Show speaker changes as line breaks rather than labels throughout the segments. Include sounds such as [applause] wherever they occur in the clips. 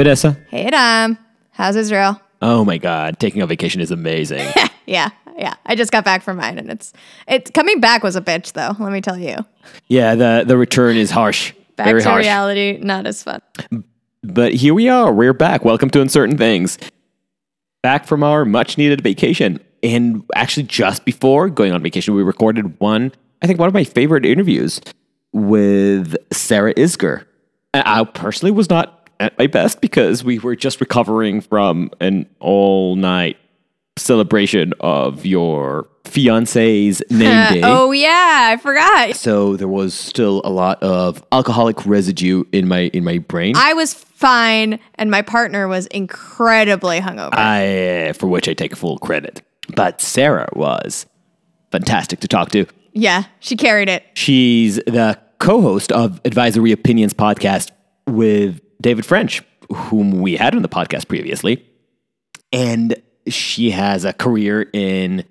Vanessa.
Hey, Adam. How's Israel?
Oh my God, taking a vacation is amazing. [laughs]
Yeah, yeah. I just got back from mine, and it's it's coming back was a bitch, though. Let me tell you.
yeah, the the return is harsh,
Back
very
to
harsh.
reality, not as fun.
But here we are. We're back. Welcome to Uncertain Things. Back from our much needed vacation. And actually, just before going on vacation, we recorded one, I think, one of my favorite interviews with Sarah Isgur. I personally was not at my best because we were just recovering from an all night celebration of your fiance's [laughs] name oh, day.
Oh yeah, I forgot.
So there was still a lot of alcoholic residue in my in my brain.
I was fine, and my partner was incredibly hungover.
I, eh, for which I take full credit. But Sarah was fantastic to talk to.
yeah, she carried it.
She's the co host of Advisory Opinions podcast with David French, whom we had on the podcast previously. And she has a career in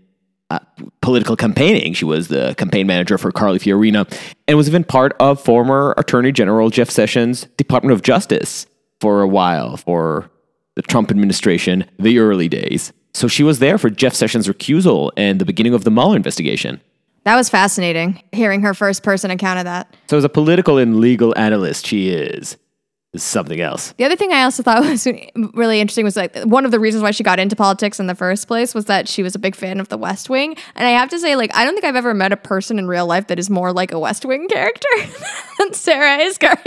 uh, political campaigning. She was the campaign manager for Carly Fiorina and was even part of former Attorney General Jeff Sessions' Department of Justice for a while for the Trump administration, the early days. So she was there for Jeff Sessions' recusal and the beginning of the Mueller investigation.
That was fascinating. Hearing her first person account of that.
So as a political and legal analyst, she is, is something else.
The other thing I also thought [laughs] was really interesting was like one of the reasons why she got into politics in the first place was that she was a big fan of the West Wing. And I have to say, like, I don't think I've ever met a person in real life that is more like a West Wing character [laughs] than Sarah Isgur.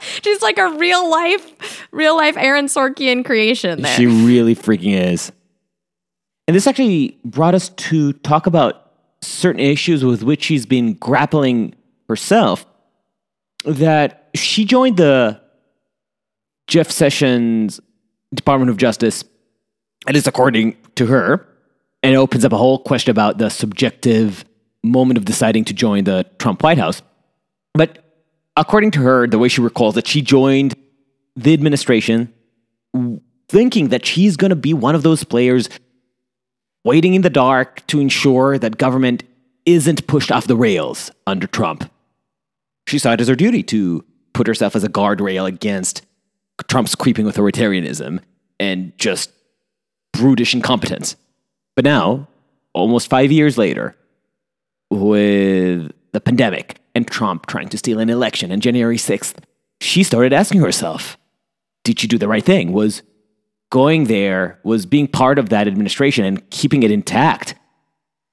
[laughs] She's like a real life, real life Aaron Sorkian creation there.
She really freaking is. And this actually brought us to talk about certain issues with which she's been grappling herself. That she joined the Jeff Sessions Department of Justice, at least according to her, and it opens up a whole question about the subjective moment of deciding to join the Trump White House. But according to her, the way she recalls that she joined the administration thinking that she's going to be one of those players waiting in the dark to ensure that government isn't pushed off the rails under Trump. She saw it as her duty to put herself as a guardrail against Trump's creeping authoritarianism and just brutish incompetence. But now, almost five years later, with the pandemic and Trump trying to steal an election on January 6th, she started asking herself, did she do the right thing? Was going there, was being part of that administration and keeping it intact,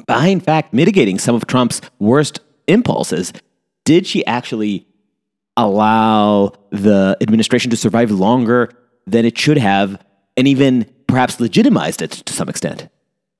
by in fact mitigating some of Trump's worst impulses, did she actually allow the administration to survive longer than it should have and even perhaps legitimized it to some extent?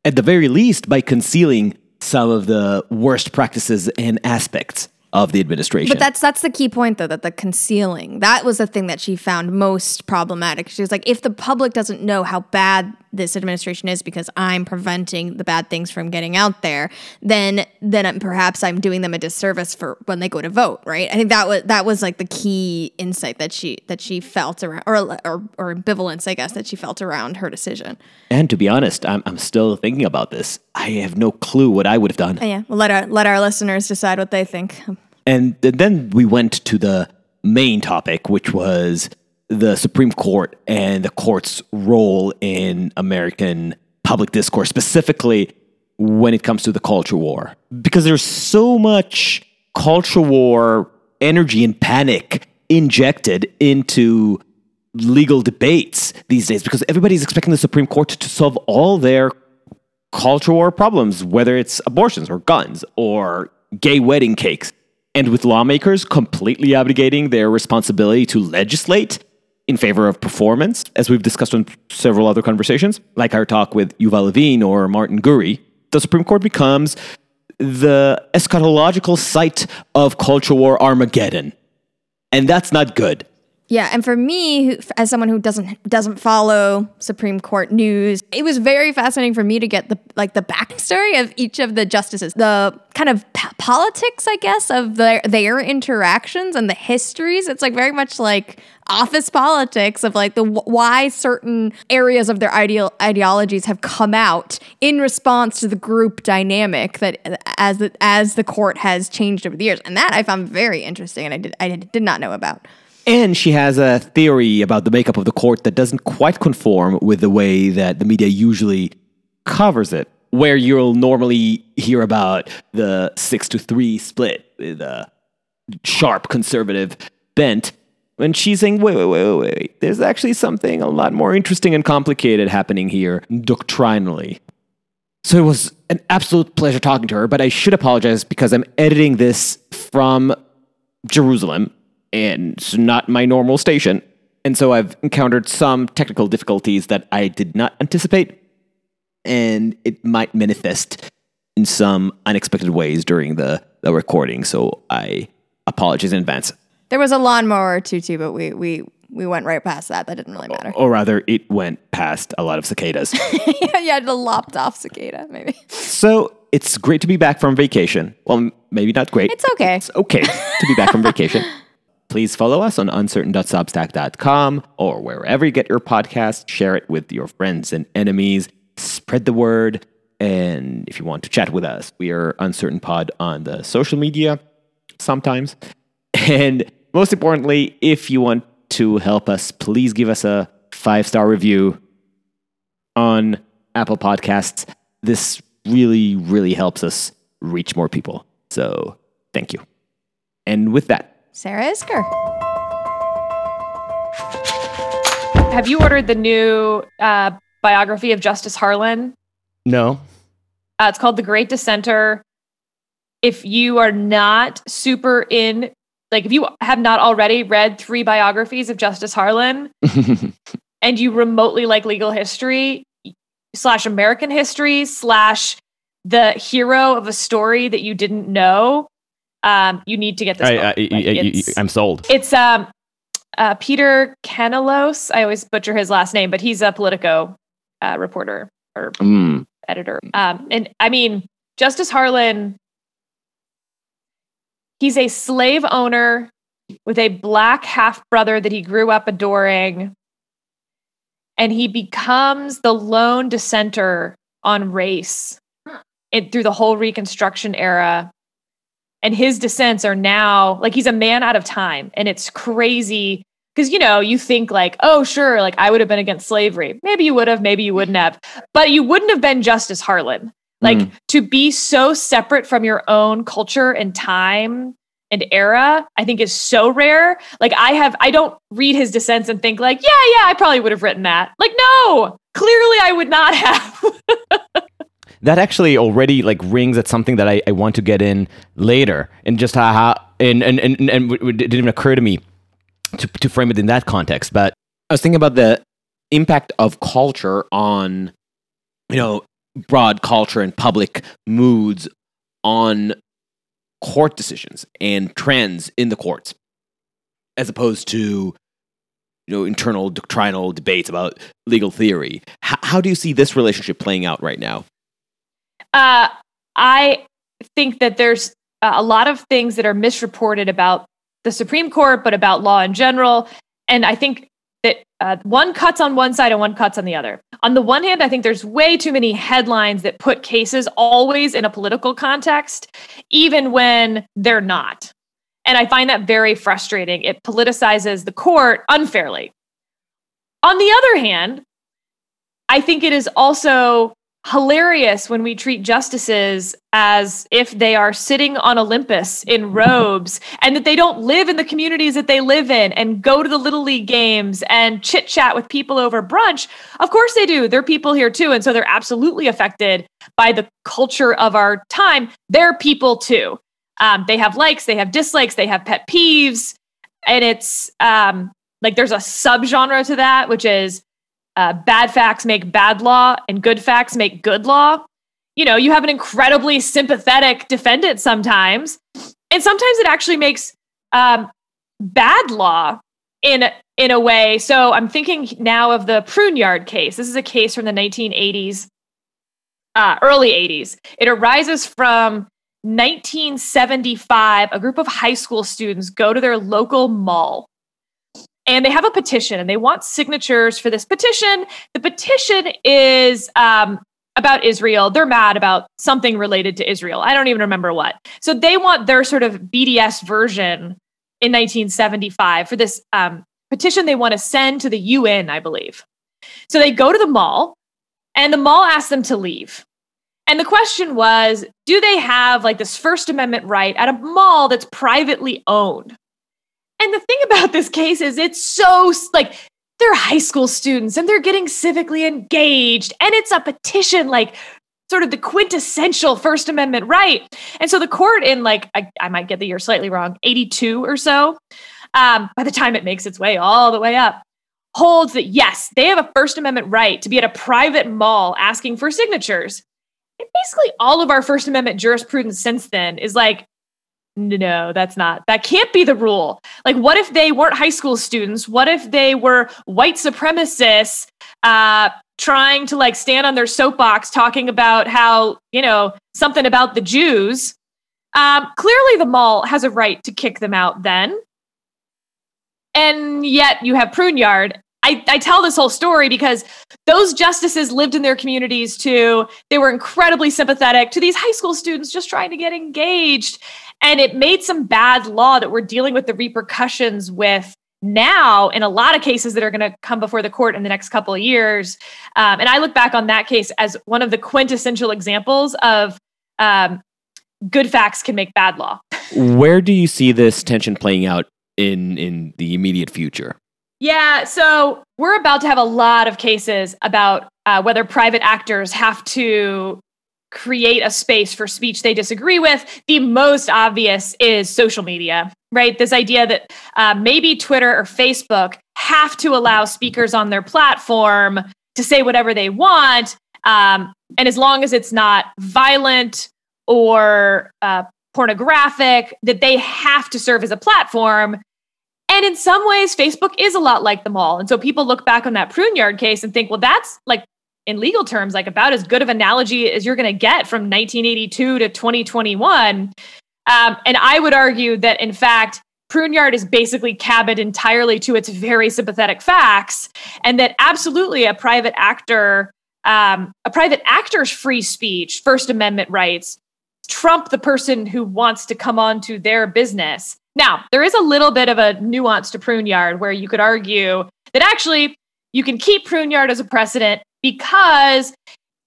At the very least, by concealing some of the worst practices and aspects of the administration.
But that's that's the key point though that the concealing that was the thing that she found most problematic. She was like if the public doesn't know how bad this administration is because I'm preventing the bad things from getting out there, then then perhaps I'm doing them a disservice for when they go to vote, right? I think that was that was like the key insight that she that she felt around or or, or ambivalence, I guess, that she felt around her decision.
and to be honest, I'm, I'm still thinking about this. I have no clue what I would have done.
And yeah, we'll let our let our listeners decide what they think.
And th- then we went to the main topic, which was the Supreme Court and the court's role in American public discourse, specifically when it comes to the culture war. Because there's so much culture war energy and panic injected into legal debates these days because everybody's expecting the Supreme Court to solve all their culture war problems, whether it's abortions or guns or gay wedding cakes. And with lawmakers completely abdicating their responsibility to legislate in favor of performance, as we've discussed on several other conversations, like our talk with Yuval Levin or Martin Gurri, the Supreme Court becomes the eschatological site of culture war Armageddon. And that's not good.
Yeah, and for me, as someone who doesn't doesn't follow Supreme Court news, it was very fascinating for me to get the like the backstory of each of the justices, the kind of p- politics, I guess, of their their interactions and the histories. It's like very much like office politics of like the why certain areas of their ideal ideologies have come out in response to the group dynamic that as the, as the court has changed over the years, and that I found very interesting, and I did I did not know about.
And she has a theory about the makeup of the court that doesn't quite conform with the way that the media usually covers it, where you'll normally hear about the six to three split a sharp conservative bent. When she's saying, wait, wait, wait, wait, wait, there's actually something a lot more interesting and complicated happening here doctrinally. So it was an absolute pleasure talking to her, but I should apologize because I'm editing this from Jerusalem and it's not my normal station. And so I've encountered some technical difficulties that I did not anticipate, and it might manifest in some unexpected ways during the, the recording. So I apologize in advance.
There was a lawnmower or two too, but we we we went right past that. That didn't really matter.
Or rather, it went past a lot of cicadas. [laughs]
yeah, yeah, the lopped off cicada, maybe.
so it's great to be back from vacation. Well, maybe not great.
It's okay.
It's okay to be back from vacation. [laughs] Please follow us on uncertain.substack.com or wherever you get your podcast. Share it with your friends and enemies. Spread the word. And if you want to chat with us, we are Uncertain Pod on the social media sometimes. And most importantly, if you want to help us, please give us a five star review on Apple Podcasts. This really, really helps us reach more people. So thank you. And with that,
Sarah Isgur.
Have you ordered the new uh, biography of Justice Harlan?
no.
Uh, it's called The Great Dissenter. If you are not super in, like if you have not already read three biographies of Justice Harlan [laughs] and you remotely like legal history slash American history slash the hero of a story that you didn't know, um, you need to get this.
I,
book.
I,
Like,
I,
it's-
am sold.
it's um uh, Peter Canellos. I always butcher his last name, but he's a Politico uh, reporter or
Mm.
editor. Um, and I mean, Justice Harlan, he's a slave owner with a black half brother that he grew up adoring. And he becomes the lone dissenter on race it, through the whole Reconstruction era. And his dissents are now like he's a man out of time. And it's crazy because, you know, you think like, oh, sure, like I would have been against slavery. Maybe you would have, maybe you wouldn't have, but you wouldn't have been Justice Harlan. Like
Mm.
to be so separate from your own culture and time and era, I think is so rare. Like I have, I don't read his dissents and think like, yeah, yeah, I probably would have written that. Like, no, clearly I would not [laughs] have.
That actually already like rings at something that I, I want to get in later and just how and, and, and, and it didn't even occur to me to, to frame it in that context but
I was thinking about the impact of culture on, you know, broad culture and public moods on court decisions and trends in the courts, as opposed to, you know, internal doctrinal debates about legal theory. H- how do you see this relationship playing out right now?
Uh, I think that there's uh, a lot of things that are misreported about the Supreme Court, but about law in general. And I think that uh, one cuts on one side and one cuts on the other. On the one hand, I think there's way too many headlines that put cases always in a political context, even when they're not. And I find that very frustrating. It politicizes the court unfairly. On the other hand, I think it is also hilarious when we treat justices as if they are sitting on Olympus in [laughs] robes and that they don't live in the communities that they live in and go to the little league games and chit chat with people over brunch. Of course they do. They're people here too. And so they're absolutely affected by the culture of our time. They're people too. Um, they have likes, they have dislikes, they have pet peeves. And it's um, like there's a subgenre to that, which is uh, bad facts make bad law and good facts make good law. You know, you have an incredibly sympathetic defendant sometimes, and sometimes it actually makes um, bad law in in a way. So I'm thinking now of the Pruneyard case. This is a case from the 1980s, uh, early 80s. It arises from 1975. A group of high school students go to their local mall and they have a petition and they want signatures for this petition. The petition is um, about Israel. They're mad about something related to Israel. I don't even remember what. So they want their sort of BDS version in 1975 for this um, petition they want to send to the UN, I believe. So they go to the mall, and the mall asks them to leave. And the question was do they have like this First Amendment right at a mall that's privately owned? And the thing about this case is it's so like they're high school students and they're getting civically engaged and it's a petition like sort of the quintessential First Amendment right. And so the court in like, I, I might get the year slightly wrong, 82 or so, um, by the time it makes its way all the way up, holds that yes, they have a First Amendment right to be at a private mall asking for signatures. And basically, all of our First Amendment jurisprudence since then is like, no, that's not, that can't be the rule. Like, what if they weren't high school students? What if they were white supremacists uh, trying to like stand on their soapbox talking about how, you know, something about the Jews? Um, clearly, the mall has a right to kick them out then. And yet you have Pruneyard. I, I tell this whole story because those justices lived in their communities too. They were incredibly sympathetic to these high school students just trying to get engaged. And it made some bad law that we're dealing with the repercussions with now in a lot of cases that are going to come before the court in the next couple of years. Um, and I look back on that case as one of the quintessential examples of um, good facts can make bad law.
Where do you see this tension playing out in in the immediate future?
Yeah, so we're about to have a lot of cases about uh, whether private actors have to create a space for speech they disagree with. The most obvious is social media, right? This idea that uh, maybe Twitter or Facebook have to allow speakers on their platform to say whatever they want. Um, and as long as it's not violent or uh, pornographic, that they have to serve as a platform. And in some ways, Facebook is a lot like the mall. And so people look back on that Pruneyard case and think, well, that's like in legal terms, like about as good of analogy as you're going to get from 1982 to 2021. Um, and I would argue that, in fact, Pruneyard is basically cabined entirely to its very sympathetic facts, and that absolutely a private actor, um, a private actor's free speech, First Amendment rights, trump the person who wants to come on to their business. Now, there is a little bit of a nuance to Pruneyard where you could argue that actually you can keep Pruneyard as a precedent because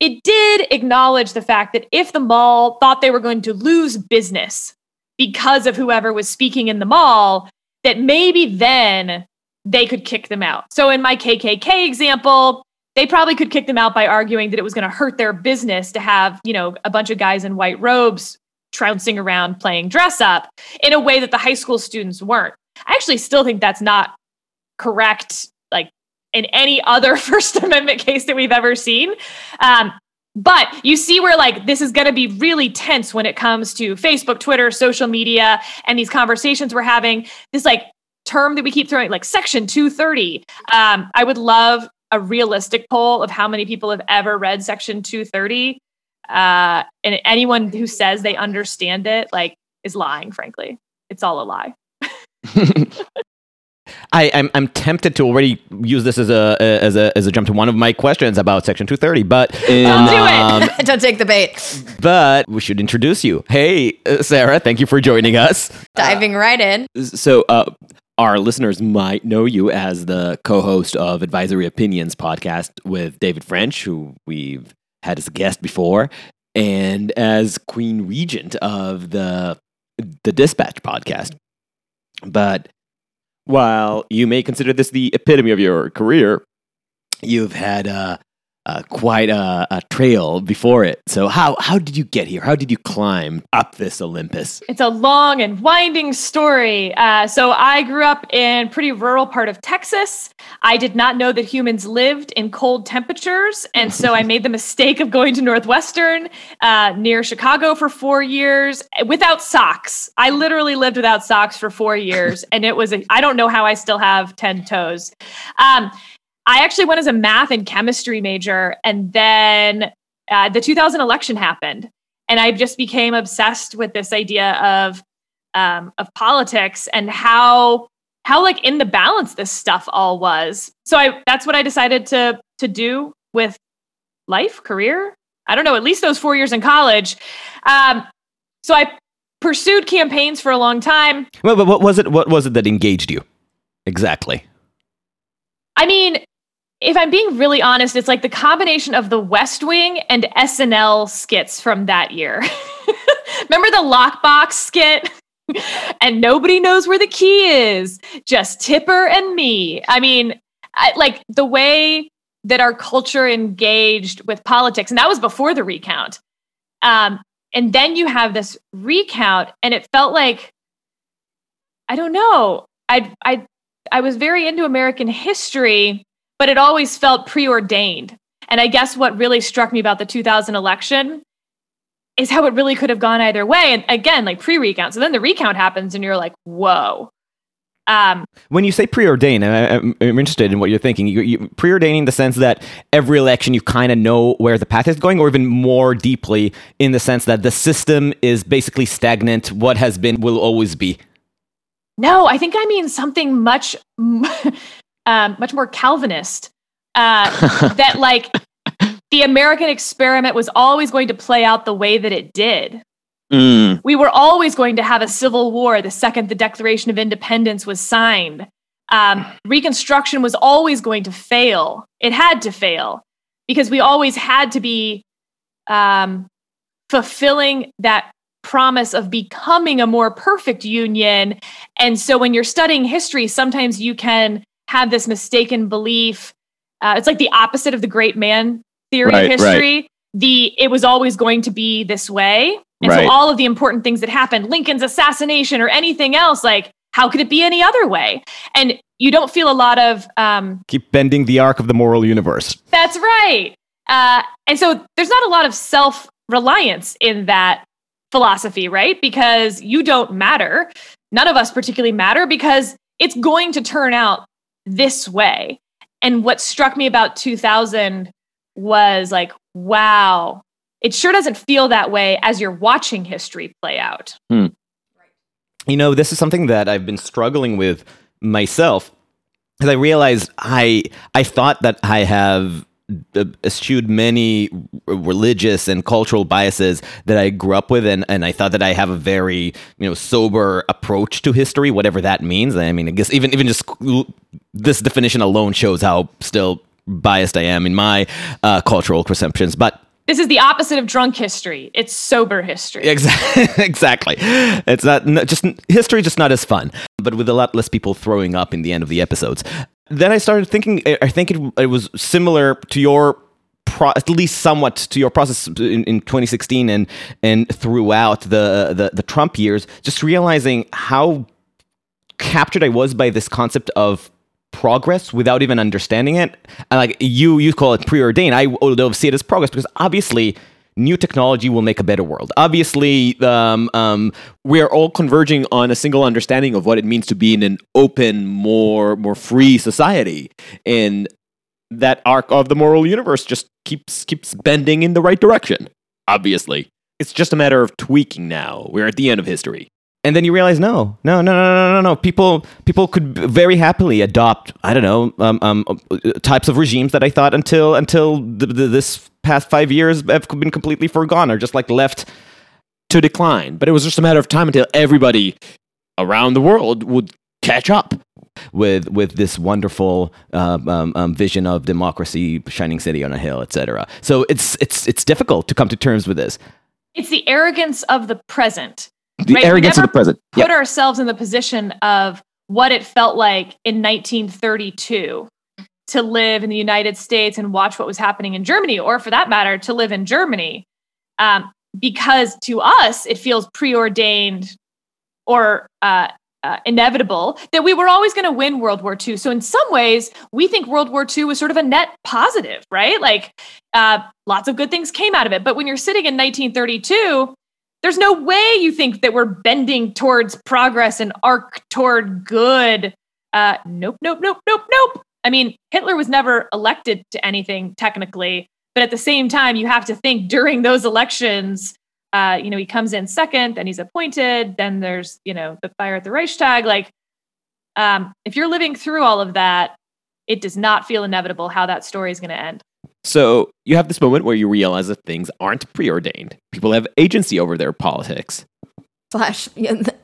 it did acknowledge the fact that if the mall thought they were going to lose business because of whoever was speaking in the mall, that maybe then they could kick them out. So in my KKK example, they probably could kick them out by arguing that it was going to hurt their business to have, you know, a bunch of guys in white robes trouncing around playing dress up in a way that the high school students weren't. I actually still think that's not correct, in any other [laughs] First Amendment case that we've ever seen. Um, but you see where like this is going to be really tense when it comes to Facebook, Twitter, social media, and these conversations we're having. This like term that we keep throwing, like Section 230. Um, I would love a realistic poll of how many people have ever read Section 230. Uh, and anyone who says they understand it, like, is lying. Frankly, it's all a lie. [laughs]
I, am I'm, I'm tempted to already use this as a as a as a jump to one of my questions about Section 230, but
don't do it.
Um, [laughs] don't take the bait.
But we should introduce you. Hey, uh, Sarah, thank you for joining us.
Diving uh, right in.
So, uh, our listeners might know you as the co-host of Advisory Opinions podcast with David French, who we've had as a guest before, and as Queen Regent of the the Dispatch podcast. But while you may consider this the epitome of your career, you've had uh, uh, quite a, a, trail before it. So how how did you get here? How did you climb up this Olympus?
It's a long and winding story. Uh, so I grew up in pretty rural part of Texas. I did not know that humans lived in cold temperatures, and so I [laughs] made the mistake of going to Northwestern uh, near Chicago for four years without socks. I literally lived without socks for four years, and it was I don't know how I still have ten toes. Um, I actually went as a math and chemistry major, and then uh, the 2000 election happened, and I just became obsessed with this idea of um, of politics and how how like in the balance this stuff all was. So I that's what I decided to to do with life, career. I don't know, at least those four years in college. Um, so I pursued campaigns for a long time.
Well, but what was it? What was it that engaged you? Exactly.
I mean, if I'm being really honest, it's like the combination of the West Wing and SNL skits from that year. [laughs] Remember the lockbox skit? [laughs] and nobody knows where the key is, just Tipper and me. I mean, I, like the way that our culture engaged with politics, and that was before the recount. Um, and then you have this recount, and it felt like I don't know. I I I was very into American history, but it always felt preordained. And I guess what really struck me about the 2000 election is how it really could have gone either way. And again, like pre recount. So then the recount happens, and you're like, whoa.
Um, when you say preordained, I, am interested in what you're thinking. You, you preordaining the sense that every election you kind of know where the path is going, or even more deeply in the sense that the system is basically stagnant. What has been will always be.
No, I think I mean something much, [laughs] um, much more Calvinist. Uh, [laughs] that like the American experiment was always going to play out the way that it did. Mm. We were always going to have a civil war the second the Declaration of Independence was signed. Um, Reconstruction was always going to fail. It had to fail because we always had to be um, fulfilling that promise of becoming a more perfect union. And so when you're studying history, sometimes you can have this mistaken belief. Uh, it's like the opposite of the great man theory right, of history. Right. The it was always going to be this way. And right. so all of the important things that happened, Lincoln's assassination or anything else, like how could it be any other way? And you don't feel a lot of um,
keep bending the arc of the moral universe.
That's right. Uh, and so there's not a lot of self reliance in that philosophy, right? Because you don't matter. None of us particularly matter because it's going to turn out this way. And what struck me about 2000 was like, wow, it sure doesn't feel that way as you're watching history play out. Hmm.
You know, this is something that I've been struggling with myself because I realized I I thought that I have eschewed many religious and cultural biases that I grew up with, and, and I thought that I have a very you know sober approach to history, whatever that means. I mean, I guess even even just this definition alone shows how still biased I am in my uh, cultural perceptions, but
this is the opposite of drunk history. It's sober history. [laughs]
Exactly. [laughs] exactly. It's not, just history, just not as fun, but with a lot less people throwing up in the end of the episodes. Then I started thinking. I think it, it was similar to your Pro, at least somewhat to your process in, in 2016 and and throughout the, the the Trump years, just realizing how captured I was by this concept of progress without even understanding it. And like you, you call it preordained. I would see it as progress because obviously new technology will make a better world. Obviously, um, um,
we are all converging on a single understanding of what it means to be in an open, more more free society, and that arc of the moral universe just keeps keeps bending in the right direction. Obviously, it's just a matter of tweaking. Now we're at the end of history
and then you realize no no no no no no no people people could very happily adopt i don't know um, um, types of regimes that i thought until until the, the, this past five years have been completely forgone or just like left
to decline. But it was just a matter of time until everybody around the world would catch up
with with this wonderful uh, um, um, vision of democracy shining city on a hill etc so it's it's it's difficult to come to terms with this.
It's the arrogance of the present
the right? arrogance of the present.
Put yep. ourselves in the position of what it felt like in 1932 to live in the United States and watch what was happening in Germany, or for that matter, to live in Germany. Um, because to us, it feels preordained or uh, uh, inevitable that we were always going to win World War II. So, in some ways, we think World War II was sort of a net positive, right? Like uh, lots of good things came out of it. But when you're sitting in 1932, there's no way you think that we're bending towards progress and arc toward good. Uh, nope, nope, nope, nope, nope. I mean, Hitler was never elected to anything technically, but at the same time, you have to think during those elections, uh, you know, he comes in second, then he's appointed, then there's, you know, the fire at the Reichstag. Like, um, if you're living through all of that, it does not feel inevitable how that story is going to end.
So you have this moment where you realize that things aren't preordained. People have agency over their politics. slash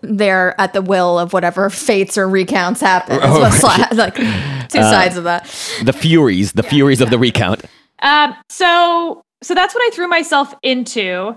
they're at the will of whatever fates or recounts happen. That's what [laughs] slash, like two sides of that.
The furies, the furies of the recount.
Um, so so that's what I threw myself into.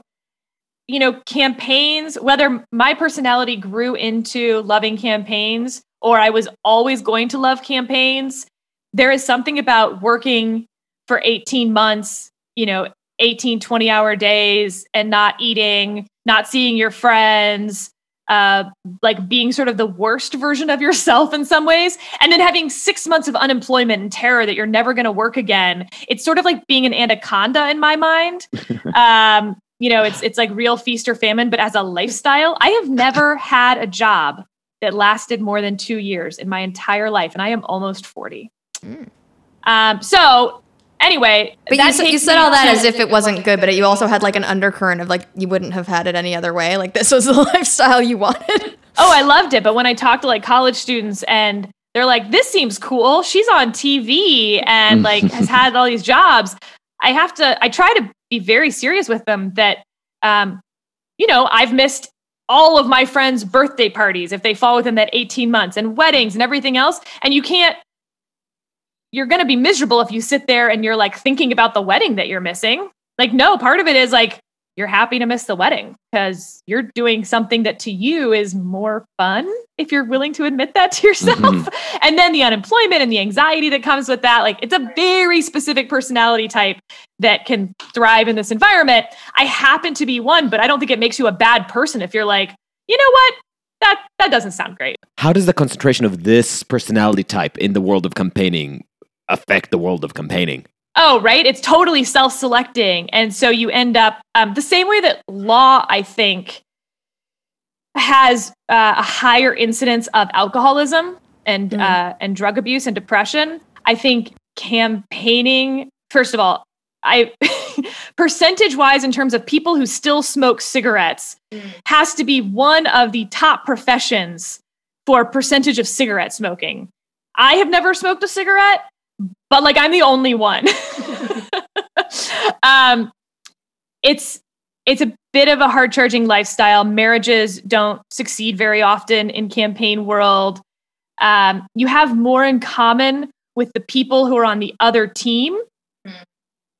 You know, campaigns, whether my personality grew into loving campaigns or I was always going to love campaigns, there is something about working for 18 months, you know, 18, 20 hour days and not eating, not seeing your friends, uh, like being sort of the worst version of yourself in some ways, and then having six months of unemployment and terror that you're never going to work again. It's sort of like being an anaconda in my mind. [laughs] um, you know, it's it's like real feast or famine, but as a lifestyle, I have never had a job that lasted more than two years in my entire life, and I am almost forty. Mm. Um, so anyway,
but you, you, said all that as if it wasn't good, but you also had like an undercurrent of like you wouldn't have had it any other way. Like this was the [laughs] lifestyle you wanted.
Oh, I loved it. But when I talked to like college students and they're like, "This seems cool. She's on TV and [laughs] like has had all these jobs." I have to. I try to be very serious with them that, um, you know, I've missed all of my friends' birthday parties if they fall within that 18 months and weddings and everything else. And you can't you're going to be miserable if you sit there and you're like thinking about the wedding that you're missing. Like, no, part of it is like you're happy to miss the wedding because you're doing something that to you is more fun if you're willing to admit that to yourself. Mm-hmm. [laughs] And then the unemployment and the anxiety that comes with that. Like, it's a very specific personality type that can thrive in this environment. I happen to be one, but I don't think it makes you a bad person if you're like, you know what? That, that doesn't sound great.
How does the concentration of this personality type in the world of campaigning affect the world of campaigning.
Oh, right. It's totally self selecting. And so you end up um, the same way that law, I think, has uh, a higher incidence of alcoholism and mm. uh, and drug abuse and depression. I think campaigning, first of all, I [laughs] percentage wise in terms of people who still smoke cigarettes mm. has to be one of the top professions for percentage of cigarette smoking. I have never smoked a cigarette but like I'm the only one. [laughs] um, it's it's a bit of a hard charging lifestyle. Marriages don't succeed very often in campaign world. Um, you have more in common with the people who are on the other team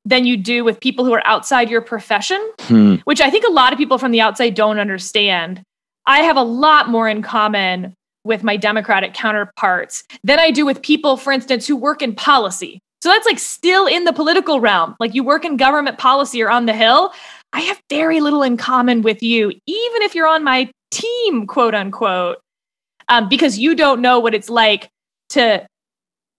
than you do with people who are outside your profession, hmm. which I think a lot of people from the outside don't understand. I have a lot more in common with my Democratic counterparts than I do with people, for instance, who work in policy. So that's like still in the political realm. Like you work in government policy or on the Hill. I have very little in common with you, even if you're on my team, quote unquote, um, because you don't know what it's like to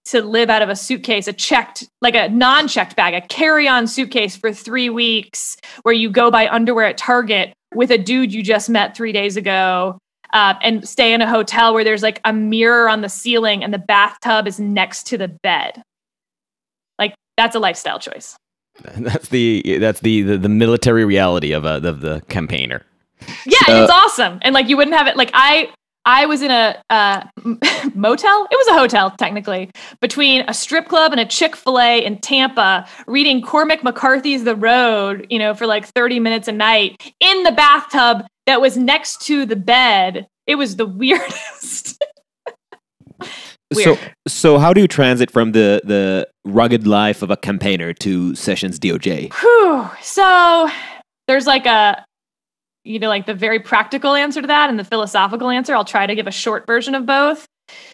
to live out of a suitcase, a checked, like a non-checked bag, a carry-on suitcase for three weeks, where you go buy underwear at Target with a dude you just met three days ago, uh, and stay in a hotel where there's like a mirror on the ceiling and the bathtub is next to the bed. Like that's a lifestyle choice. [laughs]
That's the that's the the, the military reality of a of the campaigner.
Yeah, so, it's awesome, and like you wouldn't have it. Like I I was in a uh, [laughs] motel. It was a hotel, technically, between a strip club and a Chick fil A in Tampa, reading Cormac McCarthy's The Road, you know, for like 30 minutes a night in the bathtub that was next to the bed. It was the [laughs] weirdest.
Weird. So, so how do you transit from the the rugged life of a campaigner to Sessions DOJ?
Whew. So there's like a you know like the very practical answer to that and the philosophical answer. I'll try to give a short version of both.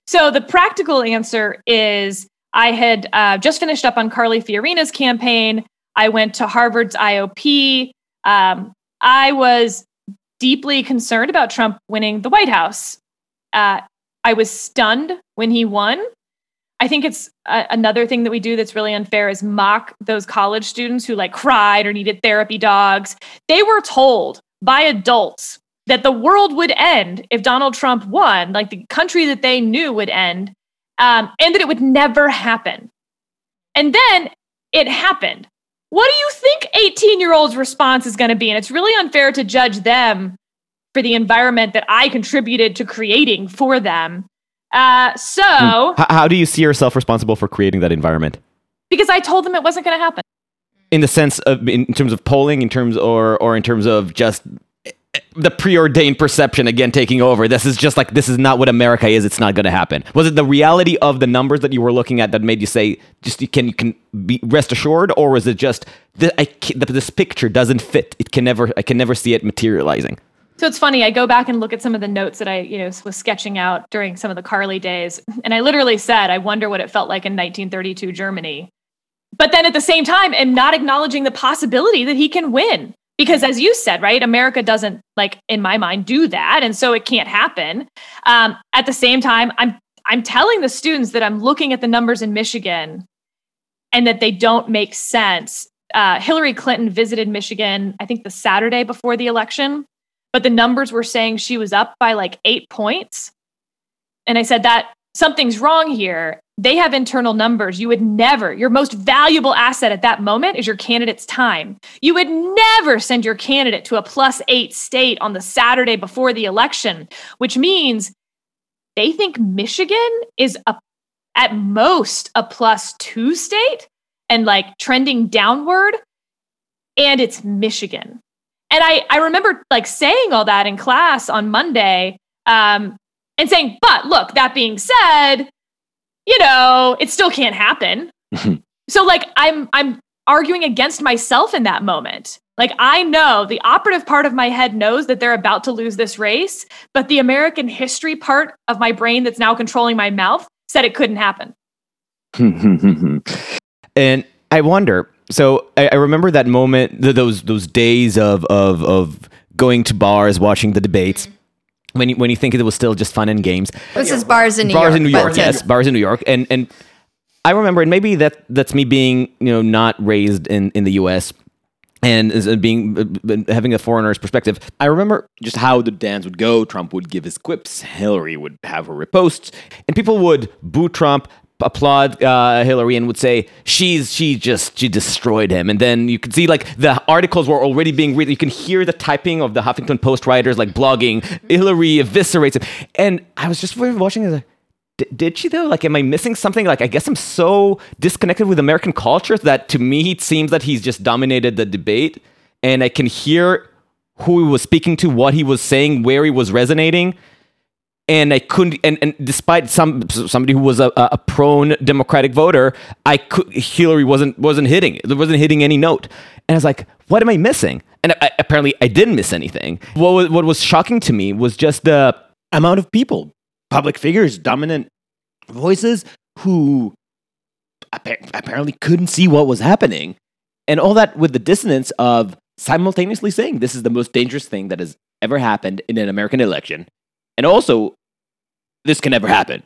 So the practical answer is I had uh, just finished up on Carly Fiorina's campaign. I went to Harvard's IOP. Um, I was deeply concerned about Trump winning the White House. Uh, I was stunned when he won. I think it's uh, another thing that we do that's really unfair is mock those college students who like cried or needed therapy dogs. They were told by adults that the world would end if Donald Trump won, like the country that they knew would end, um, and that it would never happen. And then it happened. What do you think 18 year olds' response is going to be? And it's really unfair to judge them for the environment that I contributed to creating for them. Uh, so,
how, how do you see yourself responsible for creating that environment?
Because I told them it wasn't going to happen.
In the sense of, in terms of polling, in terms or or in terms of just the preordained perception again taking over. This is just like this is not what America is. It's not going to happen. Was it the reality of the numbers that you were looking at that made you say just you can you can be rest assured, or was it just the, I, this picture doesn't fit? It can never I can never see it materializing.
So it's funny. I go back and look at some of the notes that I, you know, was sketching out during some of the Carly days, and I literally said, "I wonder what it felt like in 1932 Germany." But then at the same time, am not acknowledging the possibility that he can win because as you said right america doesn't like in my mind do that and so it can't happen. Um, at the same time i'm i'm telling the students that i'm looking at the numbers in michigan and that they don't make sense. Uh, hillary clinton visited michigan i think the saturday before the election but the numbers were saying she was up by like eight points. And i said that something's wrong here they have internal numbers. You would never, your most valuable asset at that moment is your candidate's time. You would never send your candidate to a plus eight state on the Saturday before the election, which means they think Michigan is a, at most a plus two state and like trending downward. And it's Michigan. And I, I remember like saying all that in class on Monday um, and saying, but look, that being said, you know, it still can't happen. so like I'm I'm arguing against myself in that moment. Like I know the operative part of my head knows that they're about to lose this race, but the American history part of my brain that's now controlling my mouth said it couldn't happen. [laughs]
and I wonder. So I, I remember that moment, those those days of of of going to bars, watching the debates. Mm-hmm when you, when you think it was still just fun and games.
This is bars in New
bars
York.
in New York, yes, bars in New York, and and I remember, and maybe that that's me being you know not raised in in the U.S. and being uh, having a foreigner's perspective. I remember
just how the dance would go. Trump would give his quips, Hillary would have her reposts,
and people would boo Trump applaud uh, Hillary and would say she's she just she destroyed him, and then you could see like the articles were already being read. You can hear the typing of the Huffington Post writers like blogging Hillary eviscerates him, and I was just watching it. did she though? Like, am I missing something? Like, I guess I'm so disconnected with American culture that to me it seems that he's just dominated the debate, and I can hear who he was speaking to, what he was saying, where he was resonating and I couldn't. And, and despite some somebody who was a, a prone Democratic voter, I could Hillary wasn't wasn't hitting it wasn't hitting any note, and I was like, what am I missing? And I, apparently, I didn't miss anything. What was, what was shocking to me was just the
amount of people, public figures, dominant voices who apparently couldn't see what was happening, and all that with the dissonance of simultaneously saying this is the most dangerous thing that has ever happened in an American election and also, this can never happen.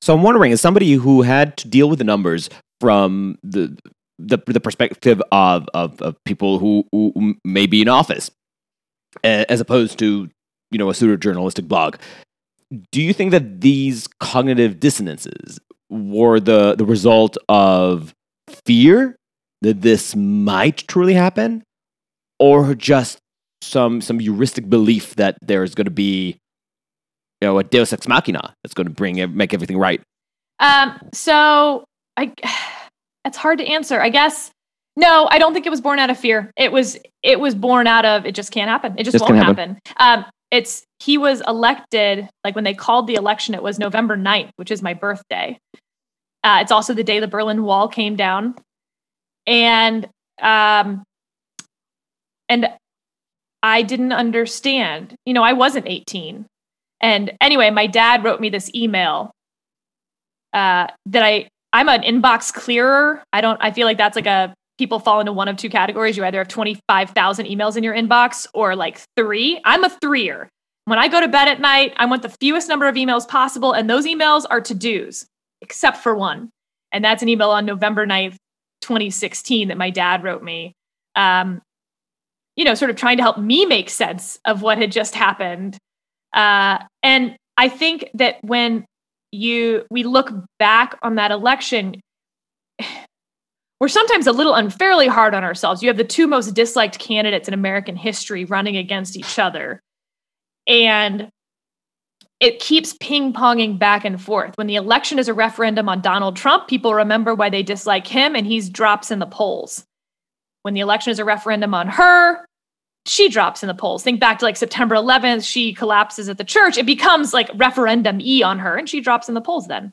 So I'm wondering, as somebody who had to deal with the numbers from the the, the perspective of, of, of people who, who may be in office, as opposed to you know a pseudo journalistic blog, do you think that these cognitive dissonances were the the result of fear that this might truly happen, or just some some heuristic belief that there's going to be you know, a Deus ex machina that's going to bring make everything right?
Um, so I, [sighs] it's hard to answer. I guess no, I don't think it was born out of fear. It was it was born out of it just can't happen. It just, just won't happen. happen. Um, it's he was elected like when they called the election. It was November 9th, which is my birthday. Uh, it's also the day the Berlin Wall came down, and um, and I didn't understand. You know, I wasn't 18. And anyway, my dad wrote me this email uh, that I I'm an inbox clearer. I don't. I feel like that's like a people fall into one of two categories. You either have twenty five thousand emails in your inbox or like three. I'm a threer. When I go to bed at night, I want the fewest number of emails possible, and those emails are to dos, except for one, and that's an email on November 9th, 2016 that my dad wrote me. Um, you know, sort of trying to help me make sense of what had just happened uh, and I think that when you we look back on that election, [sighs] we're sometimes a little unfairly hard on ourselves. You have the two most disliked candidates in American history running against each other. And it keeps ping ponging back and forth. When the election is a referendum on Donald Trump, people remember why they dislike him and he drops in the polls. When the election is a referendum on her, she drops in the polls. Think back to like September 11th, she collapses at the church. It becomes like referendum E on her, and she drops in the polls then.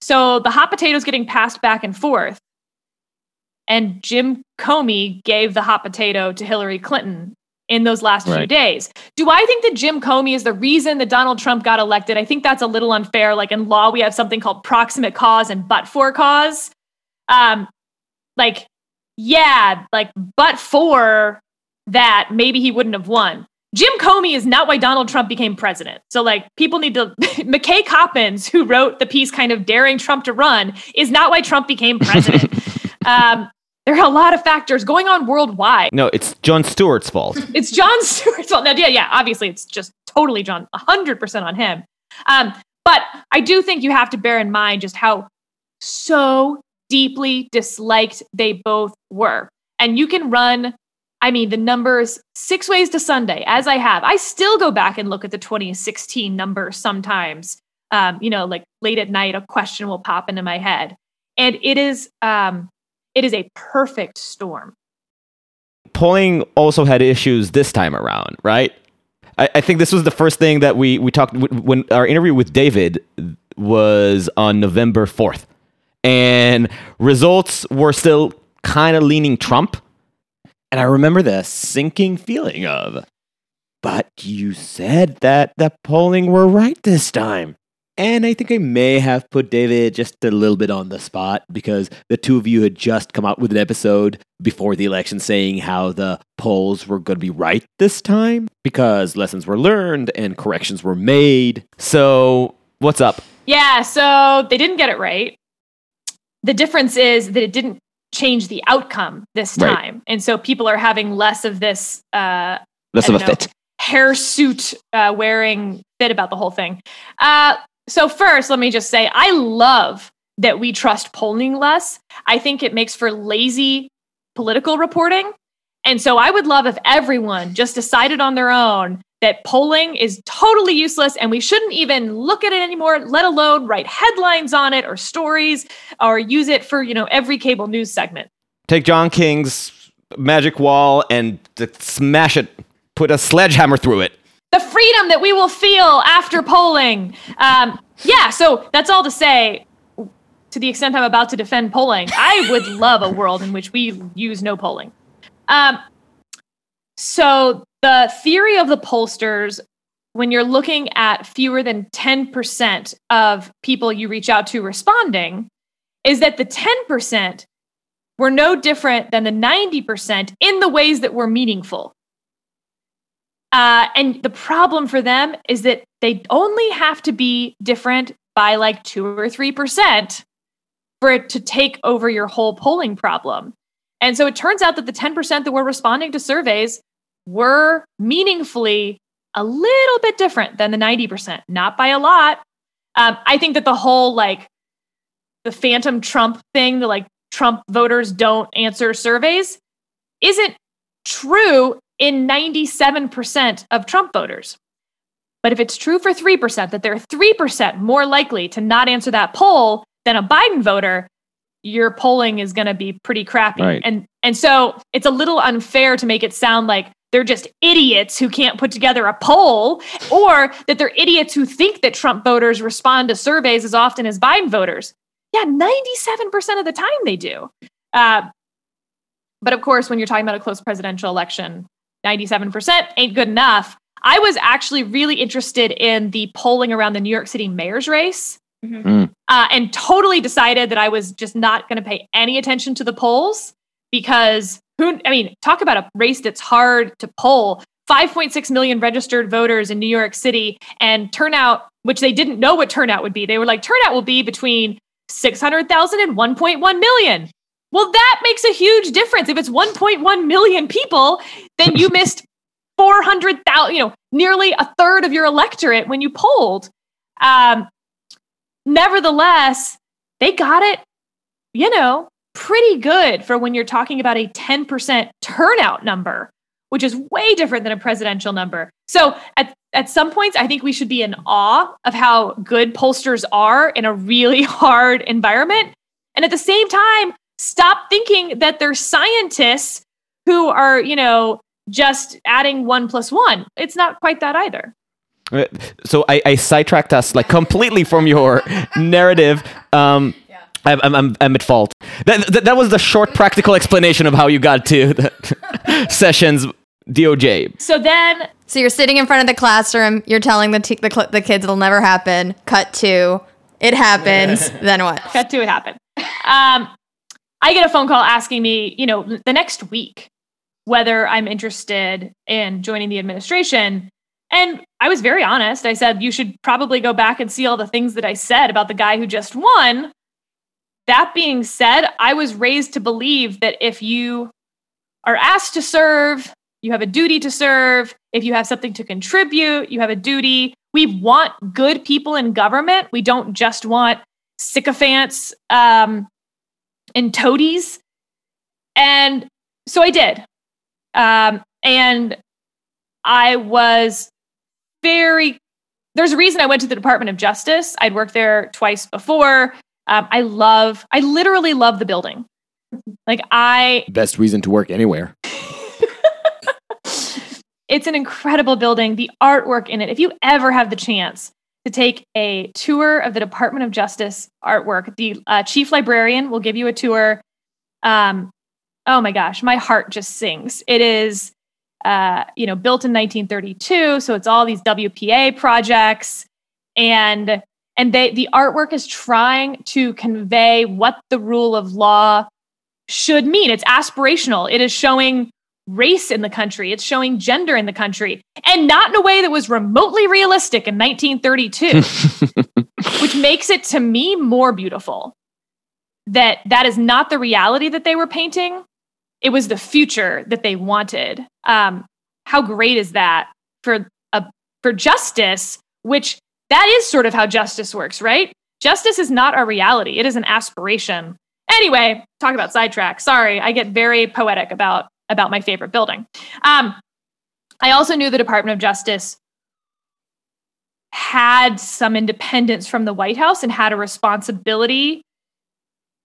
So the hot potatoes getting passed back and forth. And Jim Comey gave the hot potato to Hillary Clinton in those last right. few days. Do I think that Jim Comey is the reason that Donald Trump got elected? I think that's a little unfair. Like in law, we have something called proximate cause and but for cause. Um, like, yeah, like but for that, maybe he wouldn't have won. Jim Comey is not why Donald Trump became president. So, like, people need to. [laughs] McKay Coppins, who wrote the piece kind of daring Trump to run, is not why Trump became [laughs] president. um, there are a lot of factors going on worldwide.
No, it's John Stewart's fault.
it's John [laughs] Stewart's fault. Now, yeah, yeah, obviously it's just totally John, 100% on him. Um, but I do think you have to bear in mind just how so deeply disliked they both were. And you can run, I mean, the numbers six ways to Sunday, as I have. I still go back and look at the 2016 numbers sometimes. Um, you know, like late at night, a question will pop into my head. And it is um, it is a perfect storm.
Polling also had issues this time around, right? I, I think this was the first thing that we we talked when our interview with David was on November fourth, and results were still kind of leaning Trump.
And I remember the sinking feeling of, but you said that the polling were right this time. And I think I may have put David just a little bit on the spot because the two of you had just come out with an episode before the election saying how the polls were going to be right this time because lessons were learned and corrections were made.
So, what's up?
Yeah, so they didn't get it right. The difference is that it didn't change the outcome this time. Right. And so people are having less of this uh
less of a know, fit.
Hairsuit uh, wearing fit about the whole thing. Uh, so, first, let me just say I love that we trust polling less. I think it makes for lazy political reporting. And so, I would love if everyone just decided on their own that polling is totally useless and we shouldn't even look at it anymore, let alone write headlines on it or stories or use it for, you know, every cable news segment.
Take John King's magic wall and smash it, put a sledgehammer through it
the freedom that we will feel after polling. Um, yeah, so that's all to say. To the extent I'm about to defend polling, I would love a world in which we use no polling. Um, so the theory of the pollsters, when you're looking at fewer than 10% of people you reach out to responding, is that the 10% were no different than the 90% in the ways that were meaningful. Uh, and the problem for them is that they only have to be different by like two or three percent for it to take over your whole polling problem. And so it turns out that the 10% that were responding to surveys were meaningfully a little bit different than the 90%, not by a lot. Um, I think that the whole like the phantom Trump thing, the like Trump voters don't answer surveys, isn't true in 97% of Trump voters. But if it's true for 3%, that they're 3% more likely to not answer that poll than a Biden voter, your polling is going to be pretty crappy. Right. And and so it's a little unfair to make it sound like they're just idiots who can't put together a poll or that they're idiots who think that Trump voters respond to surveys as often as Biden voters. Yeah, 97% of the time they do. Uh, but of course, when you're talking about a close presidential election, 97% ain't good enough. I was actually really interested in the polling around the New York City mayor's race mm-hmm. Mm. uh, and totally decided that I was just not going to pay any attention to the polls because who, I mean, talk about a race that's hard to poll. 5.6 million registered voters in New York City and turnout, which they didn't know what turnout would be. They were like, turnout will be between 600,000 and 1.1 million. Well, that makes a huge difference. If it's 1.1 million people, then you missed 400,000, you know, nearly a third of your electorate when you polled. Um, nevertheless, they got it, you know, pretty good for when you're talking about a 10% turnout number, which is way different than a presidential number. So at, at some points, I think we should be in awe of how good pollsters are in a really [laughs] hard environment. And at the same time, stop thinking that they're scientists who are, you know, just adding one plus one. It's not quite that either.
Uh, So I, I sidetracked us like completely from your [laughs] narrative. Um, I'm, I'm, I'm, I'm at fault. That, that, that was the short practical explanation of how you got to the [laughs] Sessions DOJ.
So then
So you're sitting in front of the classroom. You're telling the t- the, cl- the kids it'll never happen. Cut to it happens. then what?
cut to it happen. Um, I get a phone call asking me, you know, the next week whether I'm interested in joining the administration. And I was very honest. I said, you should probably go back and see all the things that I said about the guy who just won. That being said, I was raised to believe that if you are asked to serve, you have a duty to serve. If you have something to contribute, you have a duty. We want good people in government. We don't just want sycophants um, and toadies. And so I did. Um, and I was very, there's a reason I went to the Department of Justice. I'd worked there twice before. Um, I love, I literally love the building. Like, I,
Best reason to work anywhere. [laughs]
it's an incredible building. The artwork in it, if you ever have the chance to take a tour of the Department of Justice artwork, the uh, chief librarian will give you a tour. Um, oh my gosh, my heart just sings. It is, uh, you know, built in 1932, so it's all these WPA projects, and and they the artwork is trying to convey what the rule of law should mean. It's aspirational. It is showing race in the country. It's showing gender in the country, and not in a way that was remotely realistic in 1932, [laughs] which makes it to me more beautiful. That that is not the reality that they were painting. It was the future that they wanted. Um, how great is that for a for justice? Which that is sort of how justice works, right? Justice is not a reality; it is an aspiration. Anyway, talk about sidetrack. Sorry, I get very poetic about about my favorite building. Um, I also knew the Department of Justice had some independence from the White House and had a responsibility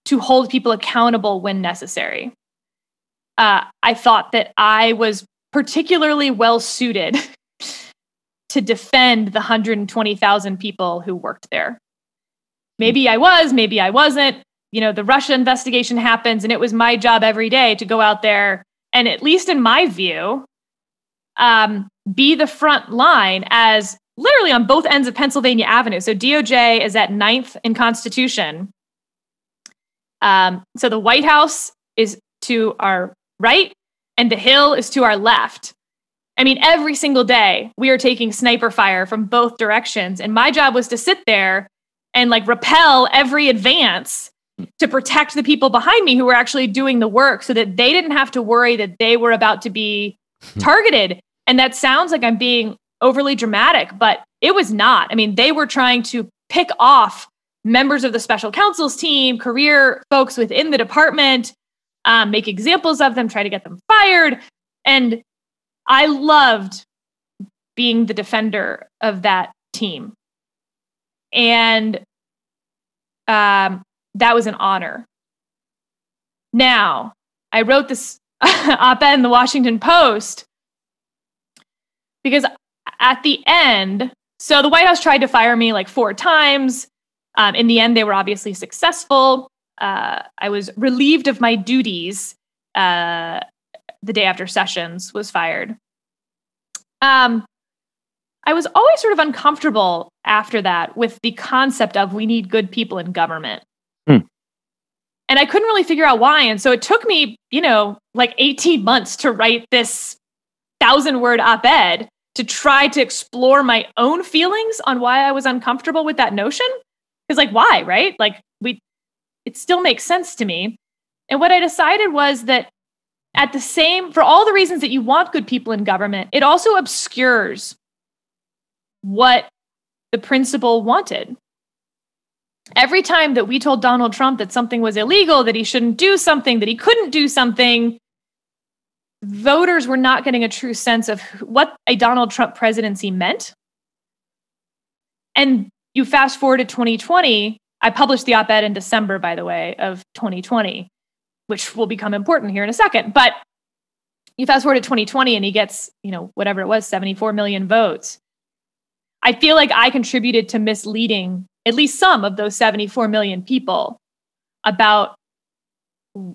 to hold people accountable when necessary. Uh, I thought that I was particularly well suited to defend the 120,000 people who worked there. Maybe I was, maybe I wasn't. You know, the Russia investigation happens, and it was my job every day to go out there and, at least in my view, um, be the front line as literally on both ends of Pennsylvania Avenue. So DOJ is at 9th in Constitution. Um, so the White House is to our right, and the Hill is to our left. I mean, every single day we are taking sniper fire from both directions. And my job was to sit there and like repel every advance to protect the people behind me who were actually doing the work so that they didn't have to worry that they were about to be targeted. And that sounds like I'm being overly dramatic, but it was not. I mean, they were trying to pick off members of the special counsel's team, career folks within the department, um, make examples of them, try to get them fired. And I loved being the defender of that team. And um, that was an honor. Now, I wrote this [laughs] op ed in the Washington Post because at the end, so the White House tried to fire me like four times. Um, in the end, they were obviously successful. Uh, I was relieved of my duties uh, the day after Sessions was fired. Um, I was always sort of uncomfortable after that with the concept of we need good people in government.
Hmm.
And I couldn't really figure out why. And so it took me, you know, like 18 months to write this thousand word op ed to try to explore my own feelings on why I was uncomfortable with that notion. Because, like, why, right? Like, we, it still makes sense to me. And what I decided was that at the same, for all the reasons that you want good people in government, it also obscures what the principal wanted. Every time that we told Donald Trump that something was illegal, that he shouldn't do something, that he couldn't do something, voters were not getting a true sense of what a Donald Trump presidency meant. And you fast forward to 2020, I published the op ed in December, by the way, of 2020, which will become important here in a second. But you fast forward to 2020 and he gets, you know, whatever it was, 74 million votes. I feel like I contributed to misleading at least some of those 74 million people about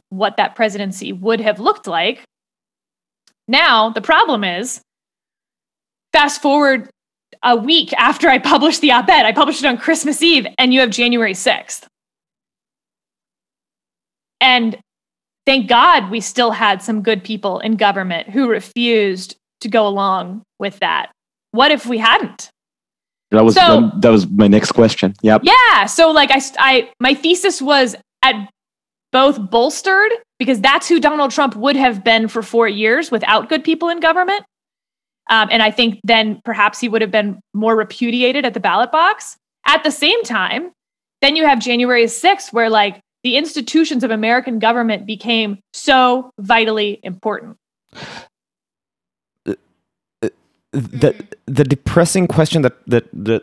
what that presidency would have looked like. Now, the problem is fast forward a week after I published the op ed, I published it on Christmas Eve, and you have January 6th. And thank God we still had some good people in government who refused to go along with that. What if we hadn't?
That was
So-
that was my next question. Yep.
Yeah. So like I, I my thesis was at both bolstered because that's who Donald Trump would have been for four years without good people in government. Um, and I think then perhaps he would have been more repudiated at the ballot box. At the same time, then you have January 6th, where like the institutions of American government became so vitally important.
the mm-hmm. the depressing question that that that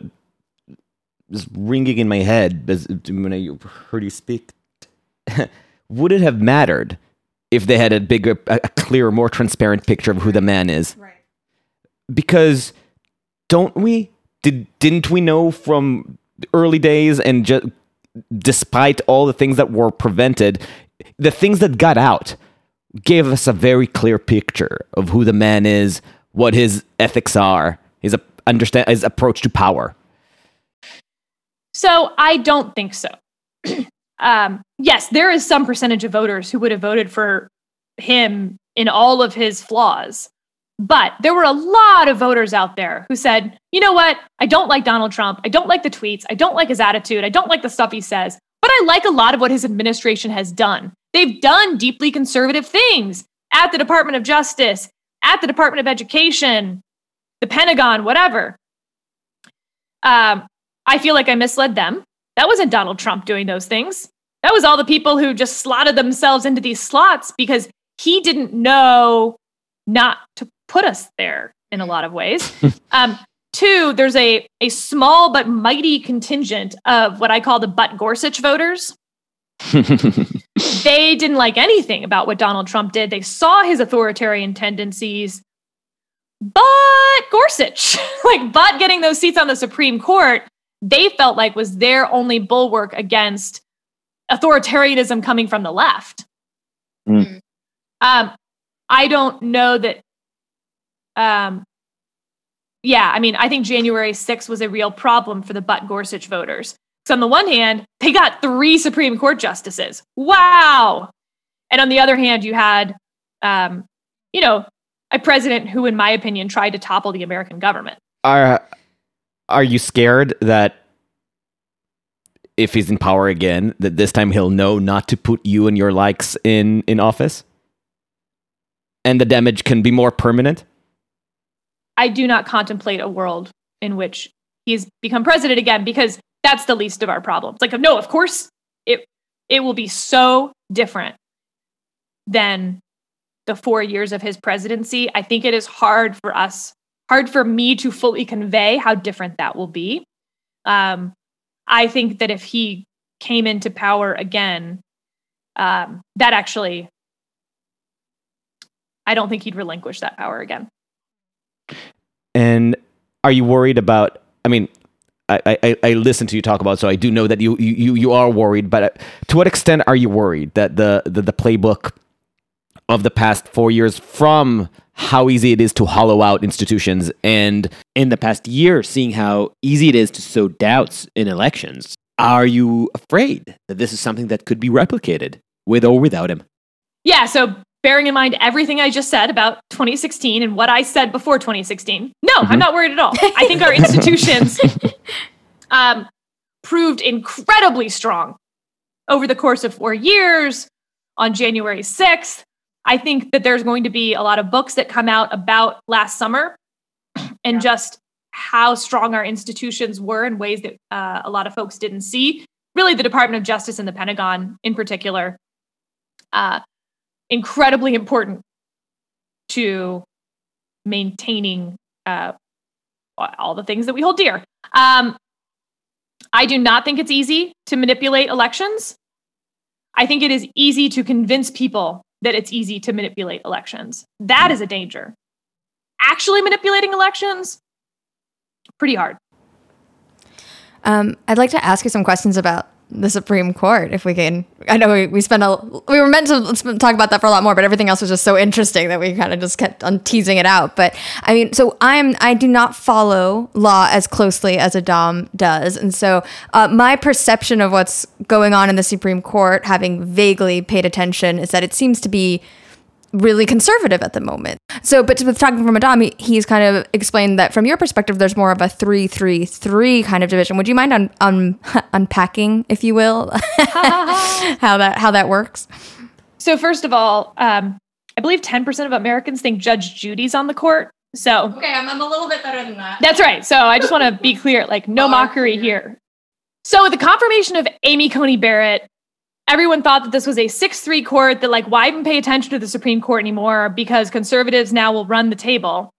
is ringing in my head as when I heard you speak [laughs] would it have mattered if they had a bigger a a clearer more transparent picture of who the man is
Right.
because don't we did didn't we know from early days and just despite all the things that were prevented the things that got out gave us a very clear picture of who the man is what his ethics are his understand his approach to power
So I don't think so. [clears throat] um, yes, there is some percentage of voters who would have voted for him in all of his flaws. But there were a lot of voters out there who said, you know what? I don't like Donald Trump. I don't like the tweets. I don't like his attitude. I don't like the stuff he says. But I like a lot of what his administration has done. They've done deeply conservative things at the Department of Justice, at the Department of Education, the Pentagon, whatever. Um, I feel like I misled them. That wasn't Donald Trump doing those things. That was all the people who just slotted themselves into these slots because he didn't know not to put us there in a lot of ways. [laughs] um, two, there's a, a small but mighty contingent of what I call the But Gorsuch voters. [laughs] they didn't like anything about what Donald Trump did. They saw his authoritarian tendencies. But Gorsuch, [laughs] like, but getting those seats on the Supreme Court, they felt like was their only bulwark against authoritarianism coming from the left.
Mm.
Um, I don't know that. Um, yeah, I mean, I think January 6th was a real problem for the But Gorsuch voters. So on the one hand, they got three Supreme Court justices. Wow. And on the other hand, you had, um, you know, a president who, in my opinion, tried to topple the American government.
are are you scared that if he's in power again that this time he'll know not to put you and your likes in in office and the damage can be more permanent
I do not contemplate a world in which he's become president again because that's the least of our problems. Like, no, of course, it it will be so different than the four years of his presidency. I think it is hard for us, hard for me to fully convey how different that will be. Um, I think that if he came into power again, um, that actually, I don't think he'd relinquish that power again.
And are you worried about? I mean, I, I, I listen to you talk about, so I do know that you you you are worried. But uh, to what extent are you worried that the the, the playbook of the past four years, from how easy it is to hollow out institutions, and
in the past year, seeing how easy it is to sow doubts in elections, are you afraid that this is something that could be replicated with or without him?
Yeah, so bearing in mind everything I just said about 2016 and what I said before 2016, no, I'm not worried at all. I think our [laughs] institutions [laughs] um, proved incredibly strong over the course of four years on January 6th. I think that there's going to be a lot of books that come out about last summer [clears throat] and just how strong our institutions were in ways that uh, a lot of folks didn't see. Really, the Department of Justice and the Pentagon in particular. Uh, incredibly important to maintaining uh, all the things that we hold dear. Um, I do not think it's easy to manipulate elections. I think it is easy to convince people that it's easy to manipulate elections. That is a danger. Actually manipulating elections, pretty hard.
Um, I'd like to ask you some questions about the Supreme Court, if we can. I know we, we spent a we were meant to talk about that for a lot more, but everything else was just so interesting that we kind of just kept on teasing it out. But I mean, so I'm I do not follow law as closely as Adam does, and so uh, my perception of what's going on in the Supreme Court, having vaguely paid attention, is that it seems to be really conservative at the moment. So, but with talking from Adam, he, he's kind of explained that from your perspective, there's more of a three-three-three kind of division. Would you mind un, un, [laughs] unpacking, if you will, [laughs] [laughs] how that how that works?
So, first of all, um, I believe 10% of Americans think Judge Judy's on the court. So,
okay, I'm, I'm a little bit better than that.
That's right. So, I just want to be clear, like no mockery here. So, with the confirmation of Amy Coney Barrett everyone thought that this was a 6-3 court that like why even pay attention to the Supreme Court anymore because conservatives now will run the table.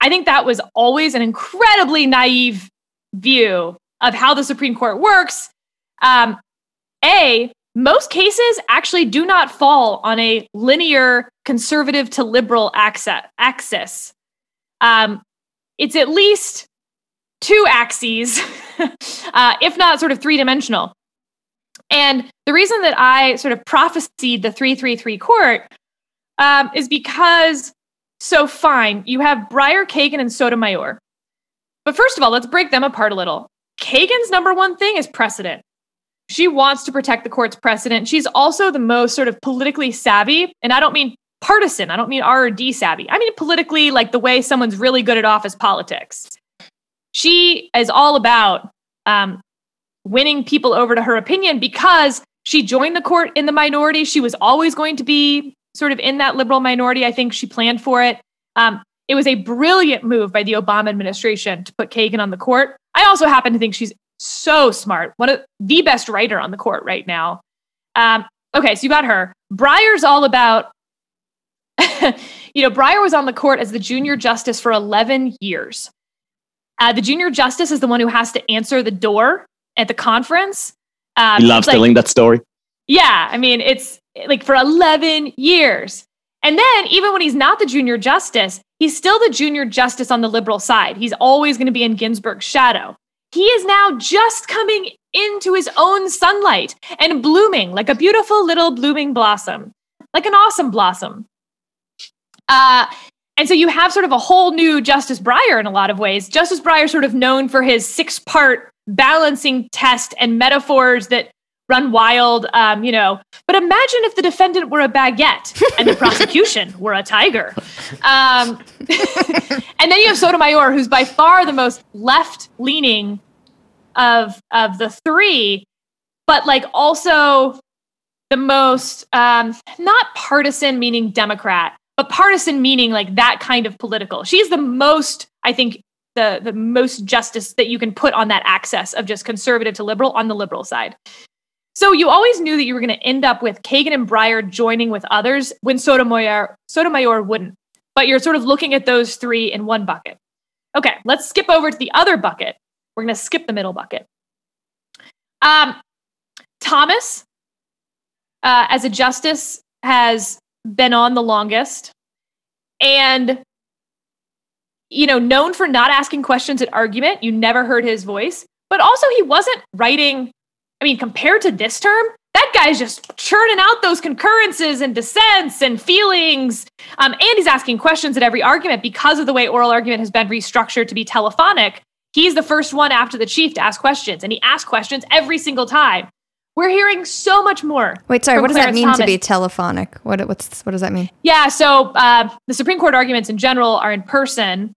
I think that was always an incredibly naive view of how the Supreme Court works. Um, a, most cases actually do not fall on a linear conservative to liberal axis. Um, it's at least two axes, [laughs] uh, if not sort of three dimensional. And the reason that I sort of prophesied the 333 court um, is because, so fine, you have Breyer, Kagan, and Sotomayor. But first of all, let's break them apart a little. Kagan's number one thing is precedent. She wants to protect the court's precedent. She's also the most sort of politically savvy. And I don't mean partisan, I don't mean R or D savvy. I mean politically, like the way someone's really good at office politics. She is all about um, winning people over to her opinion because she joined the court in the minority. She was always going to be sort of in that liberal minority. I think she planned for it. Um, it was a brilliant move by the Obama administration to put Kagan on the court. I also happen to think she's so smart, one of the best writer on the court right now. Um, okay, so you got her. Breyer's all about, [laughs] you know, Breyer was on the court as the junior justice for 11 years. Uh, the junior justice is the one who has to answer the door at the conference.
Um, he loves like, telling that story.
Yeah, I mean, it's like for 11 years. And then, even when he's not the junior justice, he's still the junior justice on the liberal side. He's always going to be in Ginsburg's shadow. He is now just coming into his own sunlight and blooming like a beautiful little blooming blossom, like an awesome blossom. Uh, and so you have sort of a whole new Justice Breyer in a lot of ways. Justice Breyer, sort of known for his six part balancing test and metaphors that run wild, um, you know. But imagine if the defendant were a baguette and the prosecution [laughs] were a tiger. Um, [laughs] and then you have Sotomayor, who's by far the most left leaning of of the three, but like also the most um, not partisan, meaning Democrat, but partisan meaning like that kind of political. She's the most, I think, the the most justice that you can put on that axis of just conservative to liberal on the liberal side. So you always knew that you were going to end up with Kagan and Breyer joining with others when Sotomayor Sotomayor wouldn't. But you're sort of looking at those three in one bucket. Okay, let's skip over to the other bucket. We're going to skip the middle bucket. Um, Thomas, uh, as a justice, has been on the longest. And you know, known for not asking questions at argument. You never heard his voice. But also, he wasn't writing, I mean, compared to this term, that guy's just churning out those concurrences and dissents and feelings. Um, and he's asking questions at every argument because of the way oral argument has been restructured to be telephonic. He's the first one after the chief to ask questions, and he asks questions every single time. We're hearing so much more.
Wait, sorry. What does Clarence that mean Thomas. to be telephonic? What what's what does that mean?
Yeah, so uh, the Supreme Court arguments in general are in person.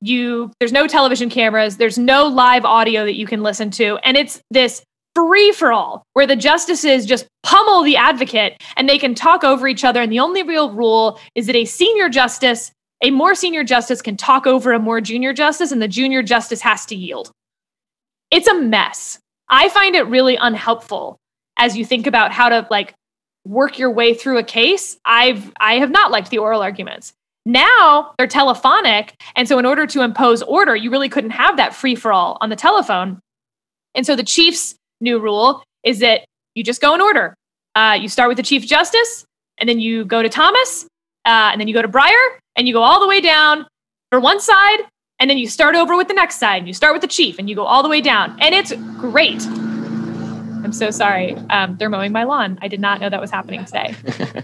You there's no television cameras. There's no live audio that you can listen to, and it's this free for all where the justices just pummel the advocate and they can talk over each other. And the only real rule is that a senior justice, a more senior justice, can talk over a more junior justice, and the junior justice has to yield. It's a mess. I find it really unhelpful as you think about how to like work your way through a case. I've I have not liked the oral arguments. Now they're telephonic, and so in order to impose order, you really couldn't have that free for all on the telephone. And so the chief's new rule is that you just go in order. Uh, you start with the chief justice, and then you go to Thomas, uh, and then you go to Breyer, and you go all the way down for one side, and then you start over with the next side. And you start with the chief, and you go all the way down, and it's great. I'm so sorry. Um, they're mowing my lawn. I did not know that was happening today. [laughs]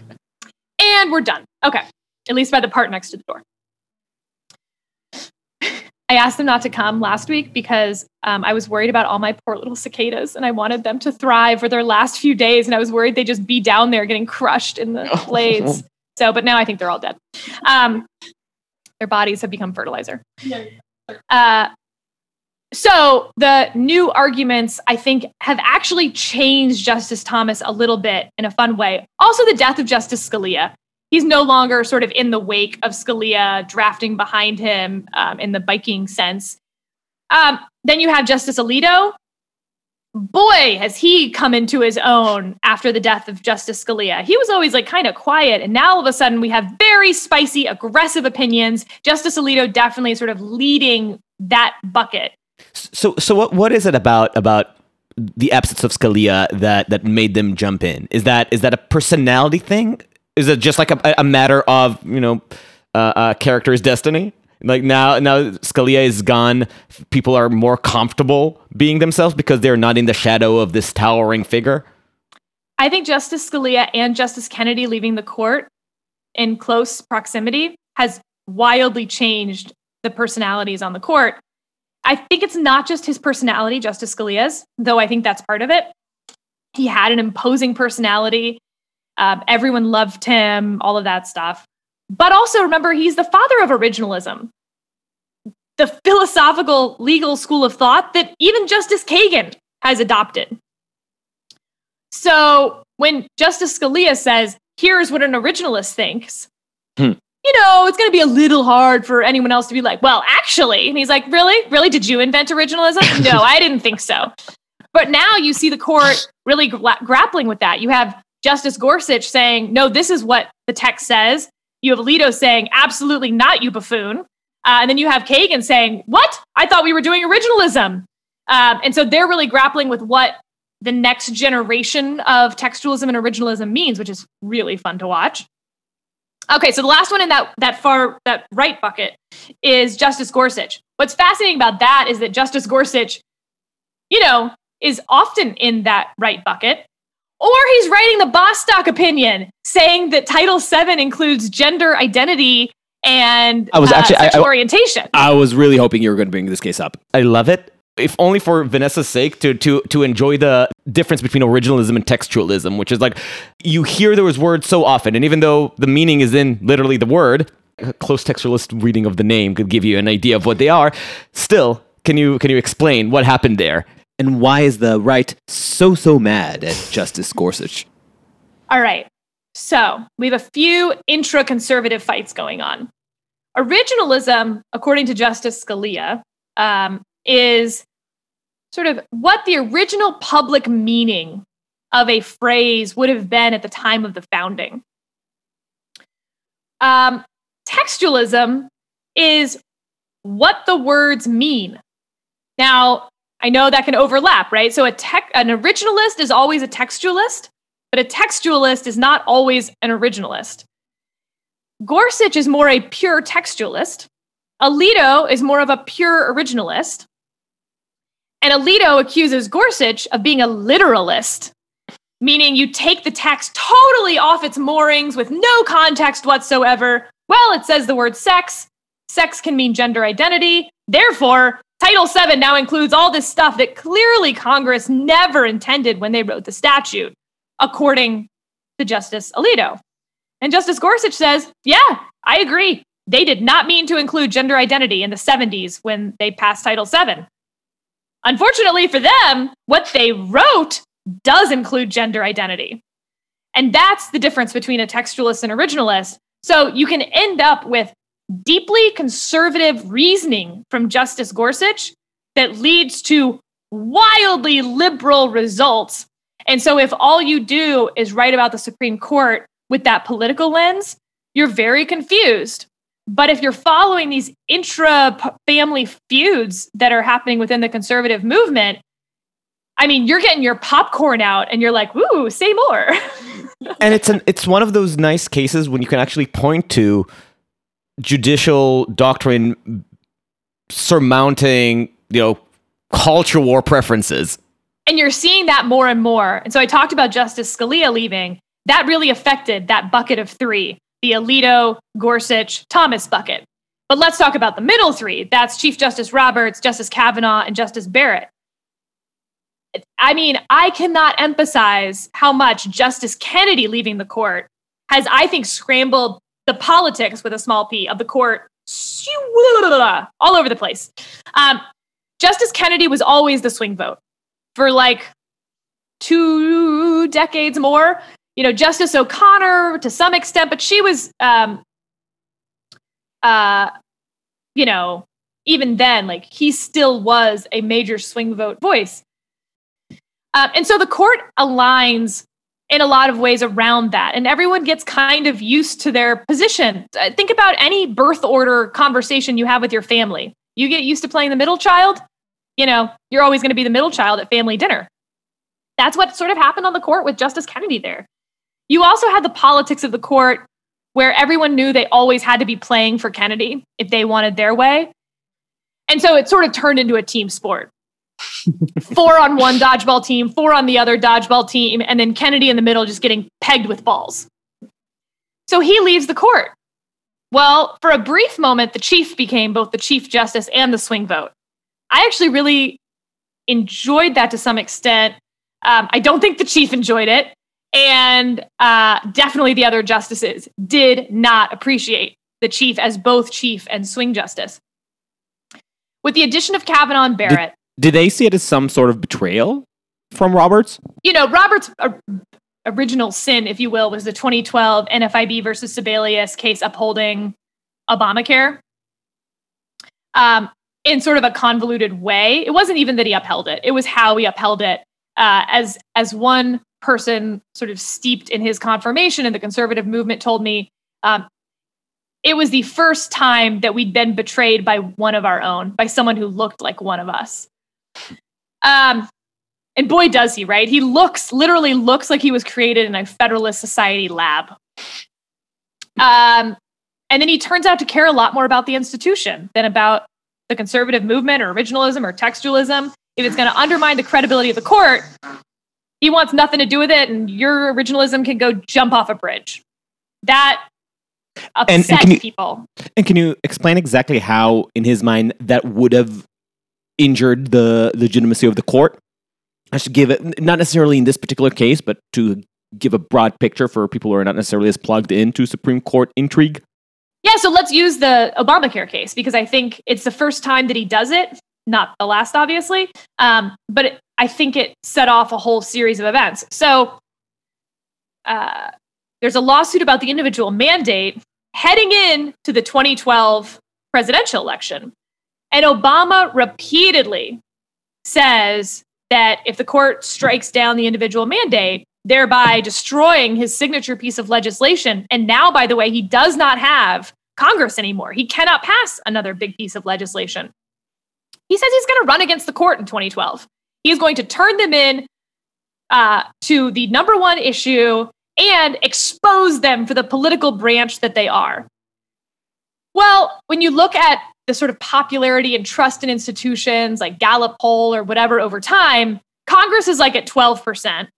and we're done. Okay, at least by the part next to the door. I asked them not to come last week because um, I was worried about all my poor little cicadas and I wanted them to thrive for their last few days. And I was worried they'd just be down there getting crushed in the [laughs] blades. So, but now I think they're all dead. Um, their bodies have become fertilizer. Uh, so the new arguments, I think, have actually changed Justice Thomas a little bit in a fun way. Also, the death of Justice Scalia he's no longer sort of in the wake of Scalia drafting behind him um, in the biking sense. Um, then you have Justice Alito. Boy, has he come into his own after the death of Justice Scalia. He was always like kind of quiet, and now all of a sudden we have very spicy, aggressive opinions. Justice Alito definitely sort of leading that bucket.
So, so what what is it about about the absence of Scalia that that made them jump in? Is that is that a personality thing? Is it just like a, a matter of you know uh, uh, character's destiny? Like now, now Scalia is gone. People are more comfortable being themselves because they're not in the shadow of this towering figure.
I think Justice Scalia and Justice Kennedy leaving the court in close proximity has wildly changed the personalities on the court. I think it's not just his personality, Justice Scalia's, though I think that's part of it. He had an imposing personality. Um, everyone loved him, all of that stuff. But also remember, he's the father of originalism, the philosophical legal school of thought that even Justice Kagan has adopted. So when Justice Scalia says, here's what an originalist thinks, hmm. you know, it's going to be a little hard for anyone else to be like, well, actually. And he's like, really? Really? Did you invent originalism? [laughs] no, I didn't think so. But now you see the court really gra- grappling with that. You have Justice Gorsuch saying, no, this is what the text says. You have Alito saying, absolutely not, you buffoon. Uh, and then you have Kagan saying, what? I thought we were doing originalism. Um, and so they're really grappling with what the next generation of textualism and originalism means, which is really fun to watch. Okay, so the last one in that that far that right bucket is Justice Gorsuch. What's fascinating about that is that Justice Gorsuch, you know, is often in that right bucket or he's writing the Bostock opinion saying that Title VII includes gender identity and I was uh, actually sexual I, I, orientation.
I was really hoping you were going to bring this case up.
I love it. If only for Vanessa's sake, to to to enjoy the difference between originalism and textualism, which is like you hear those words so often, and even though the meaning is in literally the word, a close textualist reading of the name could give you an idea of what they are. Still, can you can you explain what happened there?
And why is the right so, so mad at Justice Gorsuch?
All right. So we have a few intra conservative fights going on. Originalism, according to Justice Scalia, um, is sort of what the original public meaning of a phrase would have been at the time of the founding. Um, textualism is what the words mean. Now, I know that can overlap, right? So a tech, an originalist is always a textualist, but a textualist is not always an originalist. Gorsuch is more a pure textualist. Alito is more of a pure originalist. And Alito accuses Gorsuch of being a literalist, meaning you take the text totally off its moorings with no context whatsoever. Well, it says the word sex. Sex can mean gender identity. Therefore, Title VII now includes all this stuff that clearly Congress never intended when they wrote the statute, according to Justice Alito. And Justice Gorsuch says, yeah, I agree. They did not mean to include gender identity in the 70s when they passed Title VII. Unfortunately for them, what they wrote does include gender identity. And that's the difference between a textualist and originalist. So you can end up with deeply conservative reasoning from Justice Gorsuch that leads to wildly liberal results. And so, if all you do is write about the Supreme Court with that political lens, you're very confused. But if you're following these intra family feuds that are happening within the conservative movement, I mean, you're getting your popcorn out and you're like, "Ooh, say more." [laughs]
and it's an it's one of those nice cases when you can actually point to judicial doctrine surmounting, you know, culture war preferences.
And you're seeing that more and more. And so I talked about Justice Scalia leaving. That really affected that bucket of three the Alito, Gorsuch, Thomas bucket. But let's talk about the middle three. That's Chief Justice Roberts, Justice Kavanaugh, and Justice Barrett. I mean, I cannot emphasize how much Justice Kennedy leaving the court has, I think, scrambled the politics with a small p of the court all over the place. Um, Justice Kennedy was always the swing vote for like two decades more. You know, Justice O'Connor to some extent, but she was, um, uh, you know, even then, like he still was a major swing vote voice. Um, and so the court aligns in a lot of ways around that. And everyone gets kind of used to their position. Uh, think about any birth order conversation you have with your family. You get used to playing the middle child, you know, you're always going to be the middle child at family dinner. That's what sort of happened on the court with Justice Kennedy there. You also had the politics of the court where everyone knew they always had to be playing for Kennedy if they wanted their way. And so it sort of turned into a team sport four on one dodgeball team, four on the other dodgeball team, and then Kennedy in the middle just getting pegged with balls. So he leaves the court. Well, for a brief moment, the chief became both the chief justice and the swing vote. I actually really enjoyed that to some extent. Um, I don't think the chief enjoyed it. And uh, definitely the other justices did not appreciate the chief as both chief and swing justice. With the addition of Kavanaugh and Barrett,
did they see it as some sort of betrayal from Roberts?
You know, Roberts' original sin, if you will, was the 2012 NFIB versus Sebelius case upholding Obamacare. Um, in sort of a convoluted way. It wasn't even that he upheld it; it was how he upheld it. Uh, as as one person, sort of steeped in his confirmation in the conservative movement, told me, um, it was the first time that we'd been betrayed by one of our own, by someone who looked like one of us. Um, and boy, does he, right? He looks, literally looks like he was created in a Federalist Society lab. Um, and then he turns out to care a lot more about the institution than about the conservative movement or originalism or textualism. If it's going to undermine the credibility of the court, he wants nothing to do with it, and your originalism can go jump off a bridge. That upset and, and you, people.
And can you explain exactly how, in his mind, that would have injured the legitimacy of the court. I should give it, not necessarily in this particular case, but to give a broad picture for people who are not necessarily as plugged into Supreme Court intrigue.
Yeah, so let's use the Obamacare case because I think it's the first time that he does it, not the last, obviously. Um, but it, I think it set off a whole series of events. So uh, there's a lawsuit about the individual mandate heading in to the 2012 presidential election. And Obama repeatedly says that if the court strikes down the individual mandate, thereby destroying his signature piece of legislation. And now, by the way, he does not have Congress anymore. He cannot pass another big piece of legislation. He says he's going to run against the court in 2012. He is going to turn them in uh, to the number one issue and expose them for the political branch that they are. Well, when you look at the sort of popularity and trust in institutions like Gallup poll or whatever over time, Congress is like at 12%.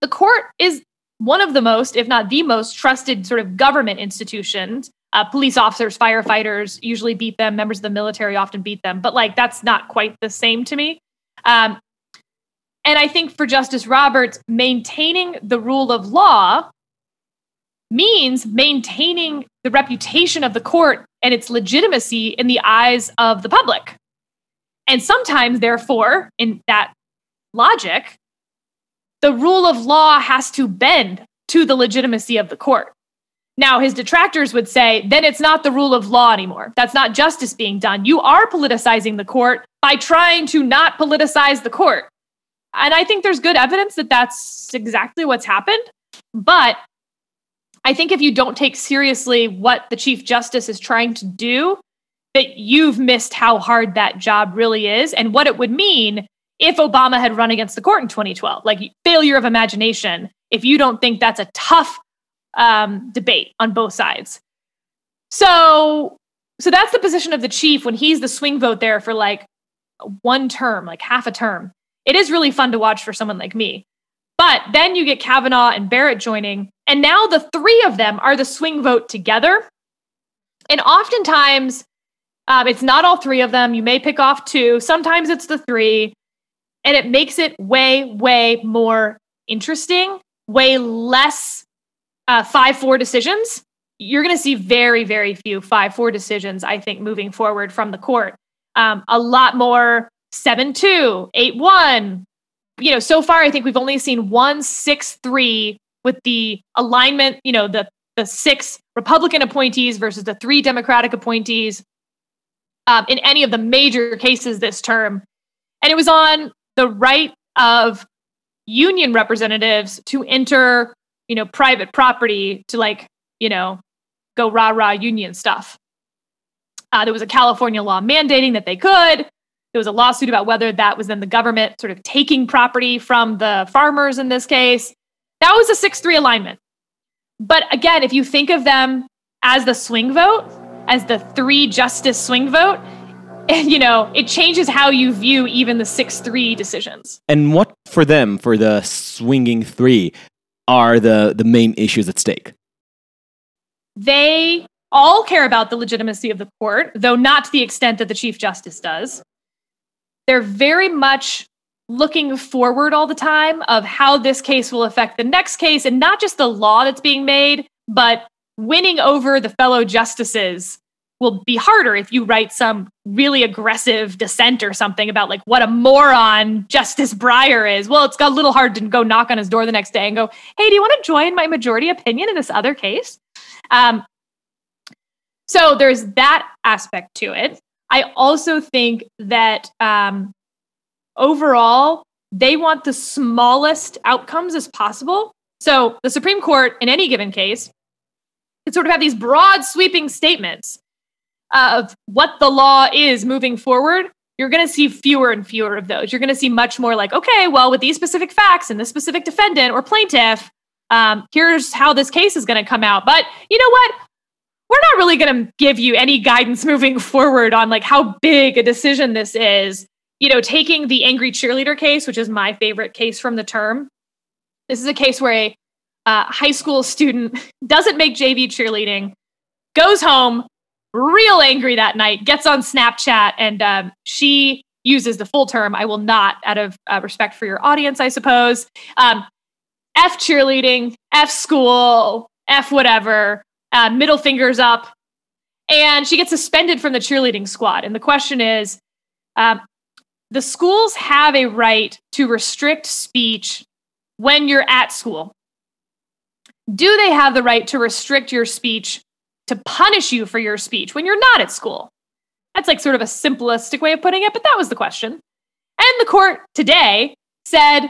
The court is one of the most, if not the most, trusted sort of government institutions. Uh, police officers, firefighters usually beat them. Members of the military often beat them, but like that's not quite the same to me. Um, and I think for Justice Roberts, maintaining the rule of law means maintaining the reputation of the court and its legitimacy in the eyes of the public. And sometimes, therefore, in that logic, the rule of law has to bend to the legitimacy of the court. Now, his detractors would say, then it's not the rule of law anymore. That's not justice being done. You are politicizing the court by trying to not politicize the court. And I think there's good evidence that that's exactly what's happened. But I think if you don't take seriously what the Chief Justice is trying to do, that you've missed how hard that job really is and what it would mean if Obama had run against the court in 2012. Like failure of imagination if you don't think that's a tough um, debate on both sides. So, so that's the position of the chief when he's the swing vote there for like one term, like half a term. It is really fun to watch for someone like me. But then you get Kavanaugh and Barrett joining, and now the three of them are the swing vote together. And oftentimes, um, it's not all three of them. You may pick off two. Sometimes it's the three. And it makes it way, way more interesting, way less uh, 5 4 decisions. You're going to see very, very few 5 4 decisions, I think, moving forward from the court. Um, a lot more 7 2, 8 1. You know, so far, I think we've only seen one six three with the alignment, you know, the, the six Republican appointees versus the three Democratic appointees um, in any of the major cases this term. And it was on the right of union representatives to enter, you know, private property to like, you know, go rah rah union stuff. Uh, there was a California law mandating that they could. There was a lawsuit about whether that was then the government sort of taking property from the farmers in this case. That was a 6 3 alignment. But again, if you think of them as the swing vote, as the three justice swing vote, [laughs] you know, it changes how you view even the 6 3 decisions.
And what for them, for the swinging three, are the, the main issues at stake?
They all care about the legitimacy of the court, though not to the extent that the Chief Justice does. They're very much looking forward all the time of how this case will affect the next case and not just the law that's being made, but winning over the fellow justices will be harder if you write some really aggressive dissent or something about like what a moron Justice Breyer is. Well, it's got a little hard to go knock on his door the next day and go, "Hey, do you want to join my majority opinion in this other case?" Um, so there's that aspect to it. I also think that um, overall they want the smallest outcomes as possible. So the Supreme Court, in any given case, can sort of have these broad sweeping statements of what the law is moving forward, you're going to see fewer and fewer of those. You're going to see much more like, okay, well, with these specific facts and this specific defendant or plaintiff, um, here's how this case is going to come out. But you know what? We're not really going to give you any guidance [laughs] moving forward on like how big a decision this is. You know, taking the angry cheerleader case, which is my favorite case from the term. This is a case where a uh, high school student [laughs] doesn't make JV cheerleading, goes home, real angry that night, gets on Snapchat, and um, she uses the full term. I will not, out of uh, respect for your audience, I suppose. Um, F cheerleading, F school, F whatever, uh, middle fingers up. And she gets suspended from the cheerleading squad. And the question is um, the schools have a right to restrict speech when you're at school. Do they have the right to restrict your speech to punish you for your speech when you're not at school? That's like sort of a simplistic way of putting it, but that was the question. And the court today said,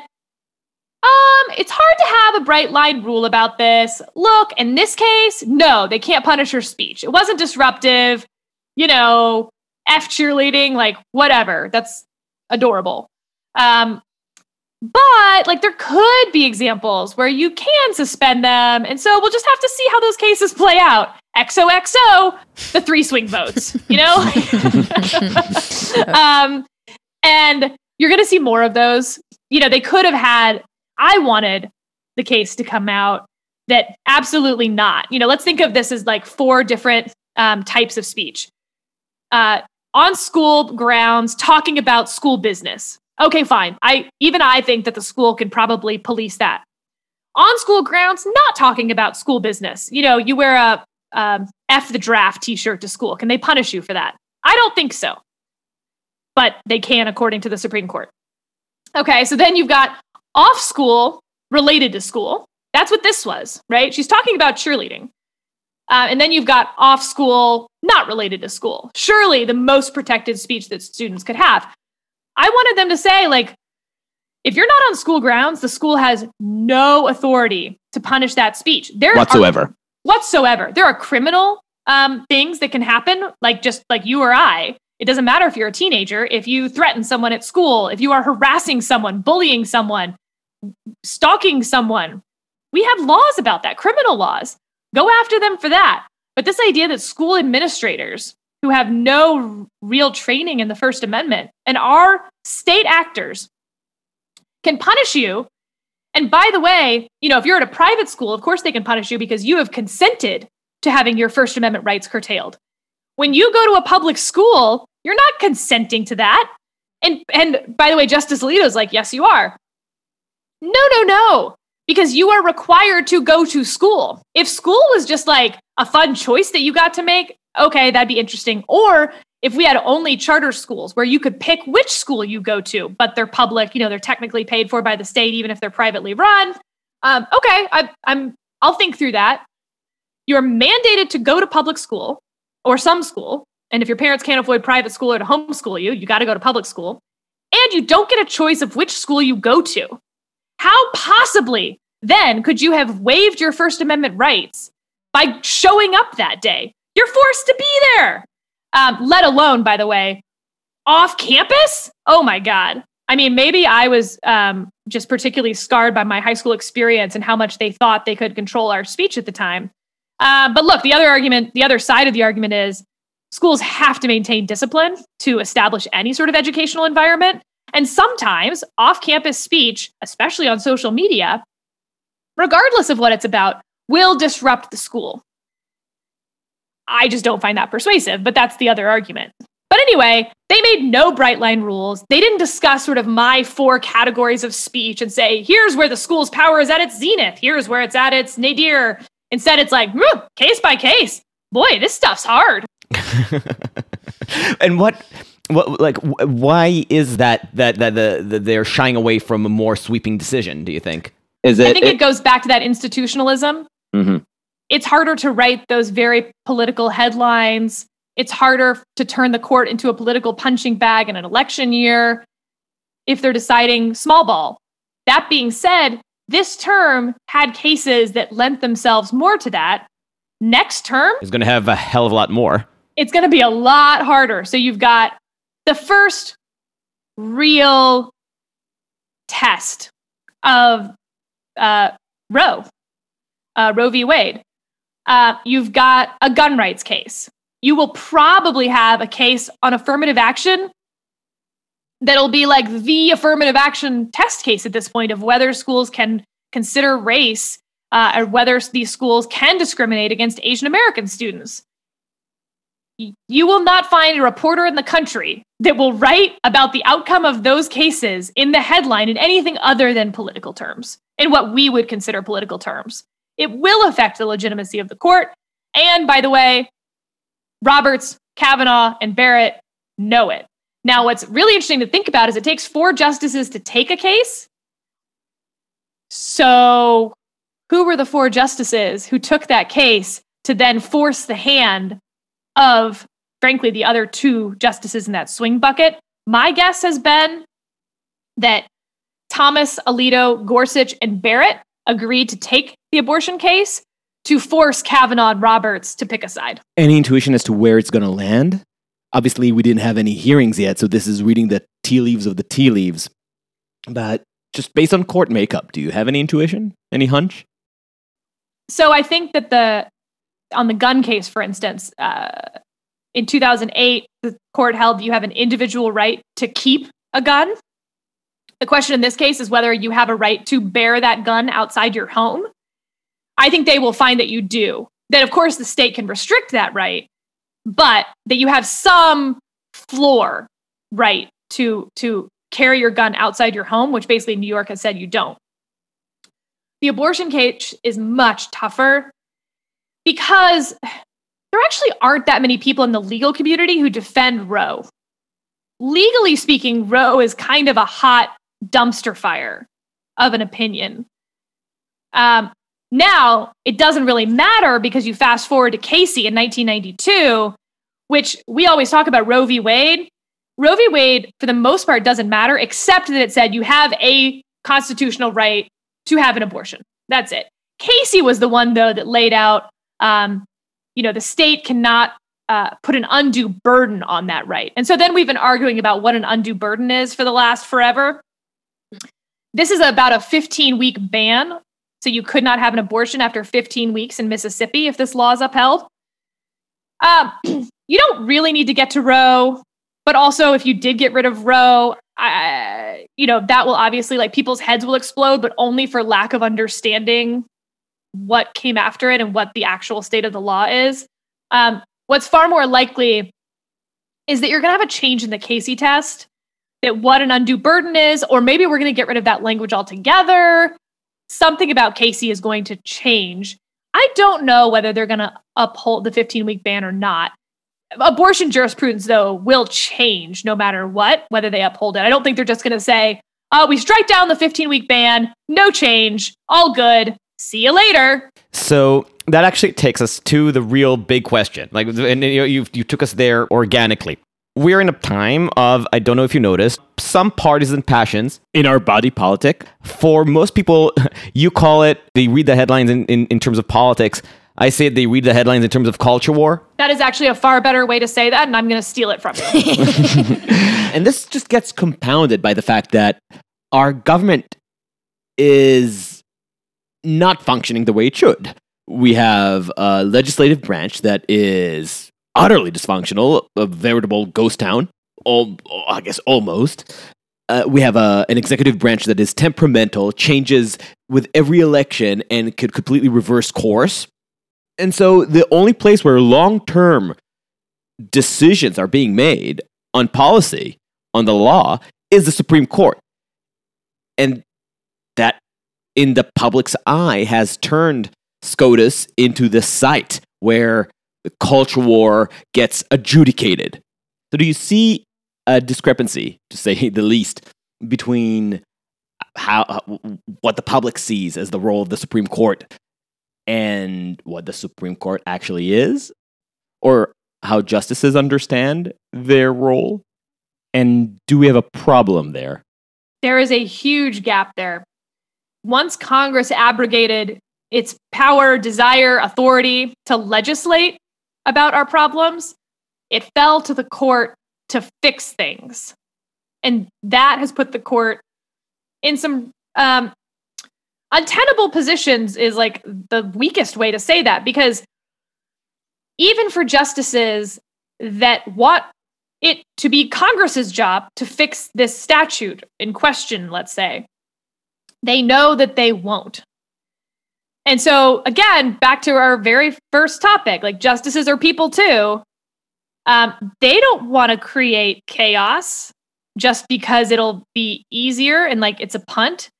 um, it's hard to have a bright line rule about this. Look, in this case, no, they can't punish her speech. It wasn't disruptive, you know, F cheerleading, like whatever. That's adorable. Um, but like there could be examples where you can suspend them. And so we'll just have to see how those cases play out. XOXO, the three swing votes, you know? [laughs] [laughs] um, and you're going to see more of those. You know, they could have had, I wanted the case to come out that absolutely not. You know, let's think of this as like four different um, types of speech. Uh, on school grounds, talking about school business, Okay, fine. I even I think that the school can probably police that. On school grounds, not talking about school business. You know, you wear a um, F the draft t-shirt to school. Can they punish you for that? I don't think so. But they can according to the Supreme Court. Okay, so then you've got off school related to school. That's what this was, right? She's talking about cheerleading. Uh, and then you've got off school, not related to school. Surely the most protected speech that students could have. I wanted them to say, like, if you're not on school grounds, the school has no authority to punish that speech.
There whatsoever.
Are, whatsoever. There are criminal um, things that can happen, like just like you or I. It doesn't matter if you're a teenager, if you threaten someone at school, if you are harassing someone, bullying someone, stalking someone, We have laws about that, criminal laws. Go after them for that. But this idea that school administrators who have no real training in the First Amendment and are state actors can punish you. And by the way, you know, if you're at a private school, of course they can punish you because you have consented to having your First Amendment rights curtailed. When you go to a public school, you're not consenting to that. And and by the way, Justice Alito's like, yes, you are. No, no, no. Because you are required to go to school. If school was just like a fun choice that you got to make, okay, that'd be interesting. Or if we had only charter schools where you could pick which school you go to, but they're public, you know, they're technically paid for by the state, even if they're privately run. Um, okay, I, I'm I'll think through that. You're mandated to go to public school or some school. And if your parents can't afford private school or to homeschool you, you got to go to public school. And you don't get a choice of which school you go to. How possibly then could you have waived your First Amendment rights by showing up that day? You're forced to be there. Um, let alone, by the way, off campus. Oh my God. I mean, maybe I was um, just particularly scarred by my high school experience and how much they thought they could control our speech at the time. Uh, but look, the other argument, the other side of the argument is schools have to maintain discipline to establish any sort of educational environment. And sometimes off campus speech, especially on social media, regardless of what it's about, will disrupt the school. I just don't find that persuasive, but that's the other argument. But anyway, they made no bright line rules. They didn't discuss sort of my four categories of speech and say, here's where the school's power is at its zenith, here's where it's at its nadir. Instead, it's like, case by case. Boy, this stuff's hard. [laughs]
and what what like why is that that that the, the, they're shying away from a more sweeping decision do you think
is it
i think it, it goes back to that institutionalism
mm-hmm
it's harder to write those very political headlines. It's harder to turn the court into a political punching bag in an election year if they're deciding small ball. That being said, this term had cases that lent themselves more to that. Next term
is going to have a hell of a lot more.
It's going to be a lot harder. So you've got the first real test of uh, Roe, uh, Roe v. Wade uh, you've got a gun rights case. You will probably have a case on affirmative action that'll be like the affirmative action test case at this point of whether schools can consider race uh, or whether these schools can discriminate against Asian American students. You will not find a reporter in the country that will write about the outcome of those cases in the headline in anything other than political terms, in what we would consider political terms. It will affect the legitimacy of the court. And by the way, Roberts, Kavanaugh, and Barrett know it. Now, what's really interesting to think about is it takes four justices to take a case. So, who were the four justices who took that case to then force the hand of, frankly, the other two justices in that swing bucket? My guess has been that Thomas, Alito, Gorsuch, and Barrett agreed to take the abortion case to force Kavanaugh and Roberts to pick a side.
Any intuition as to where it's going to land? Obviously, we didn't have any hearings yet, so this is reading the tea leaves of the tea leaves. But just based on court makeup, do you have any intuition? Any hunch?
So I think that the on the gun case, for instance, uh, in 2008, the court held you have an individual right to keep a gun. The question in this case is whether you have a right to bear that gun outside your home. I think they will find that you do. That, of course, the state can restrict that right, but that you have some floor right to, to carry your gun outside your home, which basically New York has said you don't. The abortion case is much tougher because there actually aren't that many people in the legal community who defend Roe. Legally speaking, Roe is kind of a hot dumpster fire of an opinion. Um, now, it doesn't really matter because you fast forward to Casey in 1992, which we always talk about Roe v. Wade. Roe v. Wade, for the most part, doesn't matter, except that it said you have a constitutional right to have an abortion. That's it. Casey was the one, though, that laid out, um, you know, the state cannot uh, put an undue burden on that right. And so then we've been arguing about what an undue burden is for the last forever. This is about a 15 week ban So you could not have an abortion after 15 weeks in Mississippi if this law is upheld. Um, [clears throat] you don't really need to get to Roe, but also if you did get rid of Roe, I, you know, that will obviously like people's heads will explode, but only for lack of understanding what came after it and what the actual state of the law is. Um, what's far more likely is that you're going to have a change in the Casey test, that what an undue burden is, or maybe we're going to get rid of that language altogether. Something about Casey is going to change. I don't know whether they're going to uphold the 15 week ban or not. Abortion jurisprudence, though, will change no matter what, whether they uphold it. I don't think they're just going to say, oh, we strike down the 15 week ban, no change, all good, see you later.
So that actually takes us to the real big question. Like, and you, you, you took us there organically. We're in a time of, I don't know if you noticed, some partisan passions.
In our body politic,
For most people, [laughs] you call it, they read the headlines in, in, in terms of politics. I say they read the headlines in terms of culture war.
That is actually a far better way to say that, and I'm going to steal it from you. [laughs]
and this just gets compounded by the fact that our government is not functioning the way it should. We have a legislative branch that is utterly dysfunctional, a veritable ghost town, all, I guess almost. Uh, we have a, an executive branch that is temperamental, changes with every election, and could completely reverse course. And so the only place where long term decisions are being made on policy, on the law, is the Supreme Court. And in the public's eye, has turned SCOTUS into the site where the culture war gets adjudicated. So, do you see a discrepancy, to say [laughs] the least, between how what the public sees as the role of the Supreme Court and what the Supreme Court actually is, or how justices understand their role? And do we have a problem there?
there is a huge gap there. Once Congress abrogated its power, desire, authority to legislate about our problems, it fell to the court to fix things. And that has put the court in some um, untenable positions, is like the weakest way to say that, because even for justices that want it to be Congress's job to fix this statute in question, let's say, they know that they won't. And so, again, back to our very first topic like justices are people too. Um, they don't want to create chaos just because it'll be easier and like it's a punt.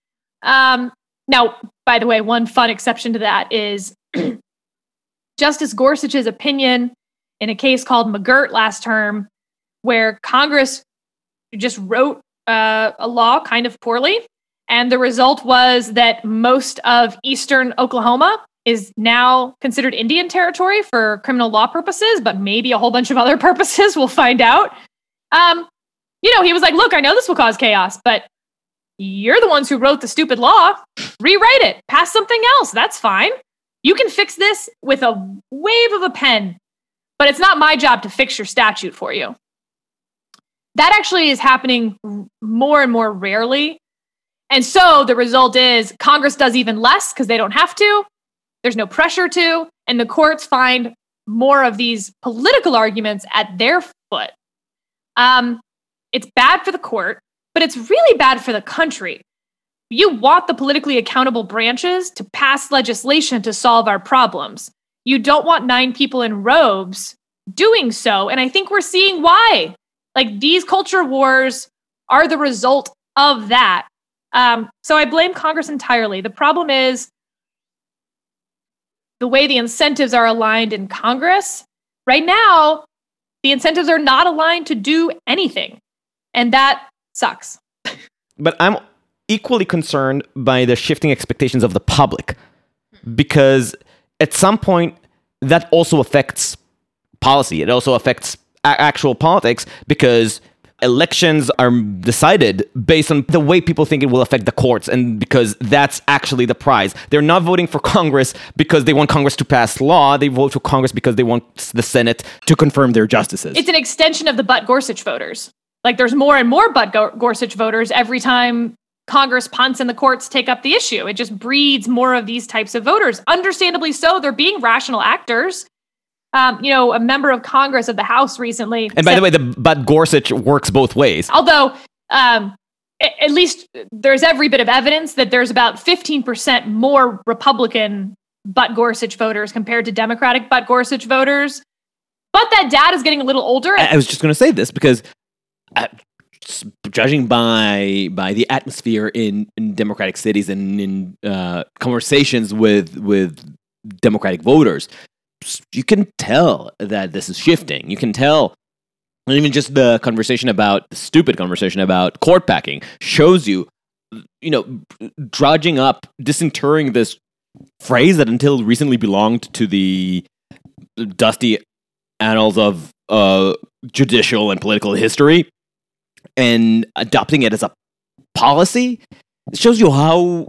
Um, now, by the way, one fun exception to that is [clears throat] Justice Gorsuch's opinion in a case called McGirt last term where Congress just wrote uh, a law kind of poorly. And the result was that most of eastern Oklahoma is now considered Indian territory for criminal law purposes, but maybe a whole bunch of other [laughs] purposes. We'll find out. Um, you know, he was like, look, I know this will cause chaos, but you're the ones who wrote the stupid law. Rewrite it, pass something else. That's fine. You can fix this with a wave of a pen, but it's not my job to fix your statute for you that actually is happening more and more rarely. And so the result is Congress does even less because they don't have to. There's no pressure to. And the courts find more of these political arguments at their foot. Um, it's bad for the court, but it's really bad for the country. You want the politically accountable branches to pass legislation to solve our problems. You don't want nine people in robes doing so. And I think we're seeing why. Like these culture wars are the result of that. Um, so I blame Congress entirely. The problem is the way the incentives are aligned in Congress. Right now, the incentives are not aligned to do anything. And that sucks.
But I'm equally concerned by the shifting expectations of the public because at some point that also affects policy. It also affects actual politics because elections are decided based on the way people think it will affect the courts and because that's actually the prize. They're not voting for Congress because they want Congress to pass law. They vote for Congress because they want the Senate
to confirm their justices.
It's an extension of the But Gorsuch voters. Like there's more and more But Gorsuch voters every time Congress punts and the courts take up the issue. It just breeds more of these types of voters. Understandably so, they're being rational actors. Um, you know, a member of Congress of the House recently.
And by said, the way, the but Gorsuch works both ways.
Although, um, at least there's every bit of evidence that there's about 15% more Republican But Gorsuch voters compared to Democratic But Gorsuch voters. But that dad is getting a little older.
I was just going to say this because, uh, judging by by the atmosphere in, in democratic cities and in uh, conversations with with Democratic voters, you can tell that this is shifting. You can tell and even just the conversation about the stupid conversation about court packing shows you you know drudging up disinterring this phrase that until recently belonged to the dusty annals of uh, judicial and political history and adopting it as a policy shows you how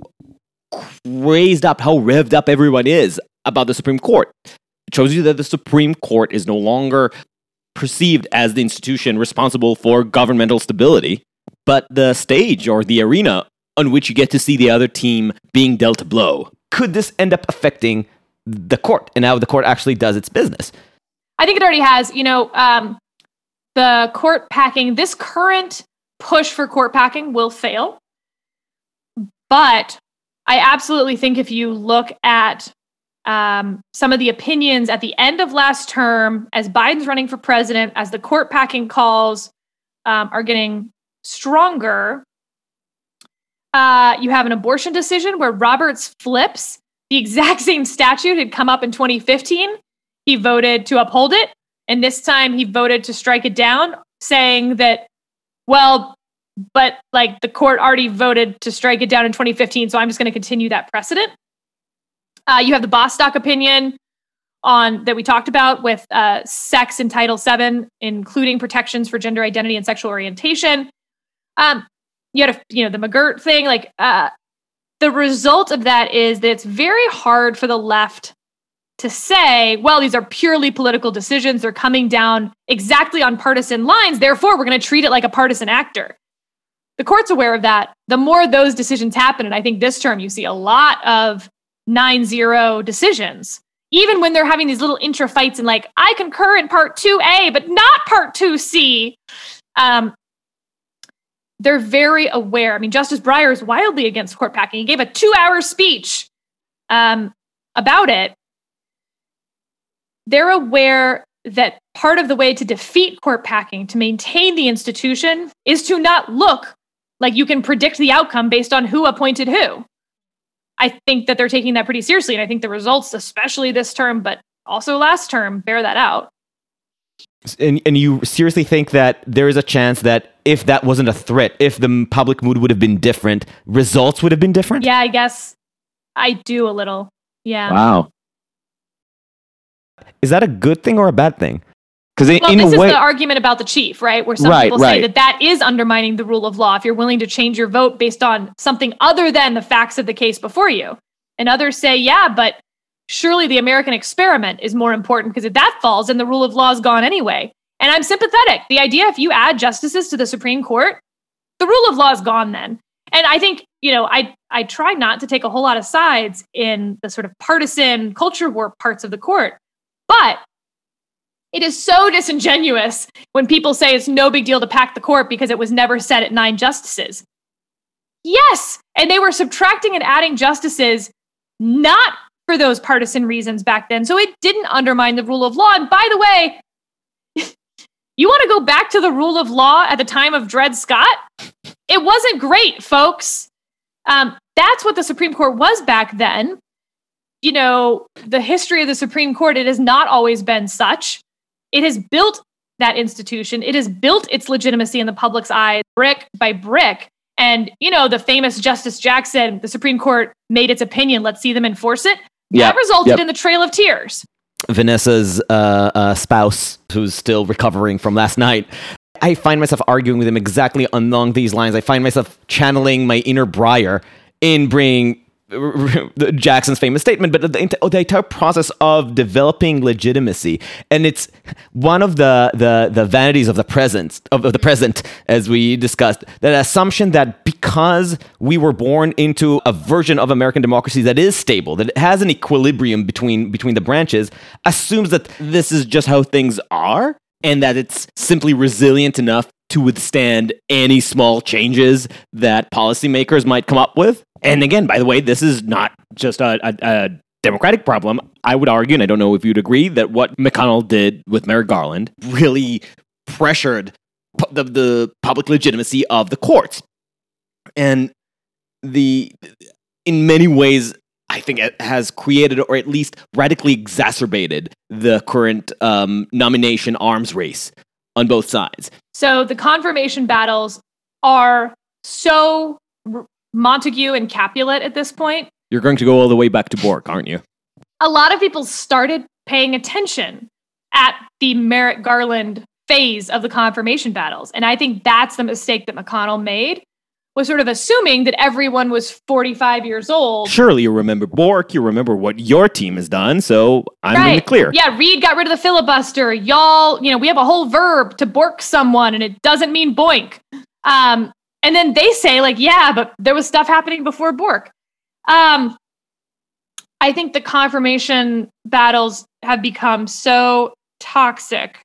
crazed up how revved up everyone is about the supreme court shows you that the supreme court is no longer perceived as the institution responsible for governmental stability, but the stage or the arena on which you get to see the other team being dealt a blow. Could this end up affecting the court and how the court actually does its business?
I think it already has. You know, um, the court packing, this current push for court packing will fail. But I absolutely think if you look at um, some of the opinions at the end of last term as Biden's running for president, as the court packing calls um, are getting stronger. Uh, you have an abortion decision where Roberts flips the exact [laughs] same statute had come up in 2015. He voted to uphold it. And this time he voted to strike it down, saying that, well, but like the court already voted to strike it down in 2015. So I'm just going to continue that precedent. Uh, you have the Bostock opinion on that we talked about with uh, sex in Title VII, including protections for gender identity and sexual orientation. Um, you had a, you know the McGirt thing. Like uh, the result of that is that it's very hard for the left to say, well, these are purely political decisions. They're coming down exactly on partisan lines. Therefore, we're going to treat it like a partisan actor. The court's aware of that. The more those decisions happen, and I think this term you see a lot of 9 0 decisions. Even when they're having these little intra fights and like, I concur in part 2A, but not part 2C. Um, they're very aware. I mean, Justice Breyer is wildly against court packing. He gave a two hour speech um, about it. They're aware that part of the way to defeat court packing, to maintain the institution, is to not look like you can predict the outcome based on who appointed who. I think that they're taking that pretty seriously. And I think the results, especially this term, but also last term, bear that out.
And, and you seriously think that there is a chance that if that wasn't a threat, if the public mood would have been different, results would have been different?
Yeah, I guess I do a little. Yeah.
Wow.
Is that a good thing or a bad thing?
Because well, in this is way, the argument about the chief, right? Where some right, people say that that is undermining the rule of law if you're willing to change your vote based on something other than the facts of the case before you. And others say, yeah, but surely the American experiment is more important because if that falls, then the rule of law is gone anyway. And I'm sympathetic. The idea if you add justices to the Supreme Court, the rule of law is gone then. And I think, you know, I I try not to take a whole lot of sides in the sort of partisan culture war parts of the court. But it is so disingenuous when people say it's no big deal to pack the court because it was never set at nine justices. Yes, and they were subtracting and adding justices not for those partisan reasons back then. So it didn't undermine the rule of law. And by the way, [laughs] you want to go back to the rule of law at the time of Dred Scott? It wasn't great, folks. Um, that's what the Supreme Court was back then. You know, the history of the Supreme Court, it has not always been such. It has built that institution. It has built its legitimacy in the public's eye brick by brick. And, you know, the famous Justice Jackson, the Supreme Court made its opinion, let's see them enforce it. Yep. That resulted yep. in the Trail of Tears.
Vanessa's uh, uh, spouse, who's still recovering from last night, I find myself arguing with him exactly along these lines. I find myself channeling my inner Breyer in bringing [laughs]
Jackson's famous statement, but the, the, entire process of developing legitimacy, and it's one of the the, the vanities of the present of, of the present, as we discussed. That assumption that because we were born into a version of American democracy that is stable, that it has an equilibrium between between the branches, assumes that this is just how things are, and that it's simply resilient enough to withstand any small changes that policymakers might come up with. And again, by the way, this is not just a, a, a Democratic problem. I would argue, and I don't know if you'd agree, that what McConnell did with Merrick Garland really pressured pu- the, the public legitimacy of the courts. And the in many ways, I think it has created or at least radically exacerbated the current um, nomination arms race on both sides.
So the confirmation battles are so Montague and Capulet at this point.
You're going to go all the way back to Bork, aren't you?
A lot of people started paying attention at the Merrick Garland phase of the confirmation battles. And I think that's the mistake that McConnell made was sort of assuming that everyone was 45 years old.
Surely you remember Bork, you remember what your team has done, so I'm
right.
in the clear.
Yeah, Reid got rid of the filibuster. Y'all, you know, we have a whole verb to bork someone and it doesn't mean boink. Um, and then they say, like, yeah, but there was stuff happening before Bork. Um, I think the confirmation battles have become so toxic.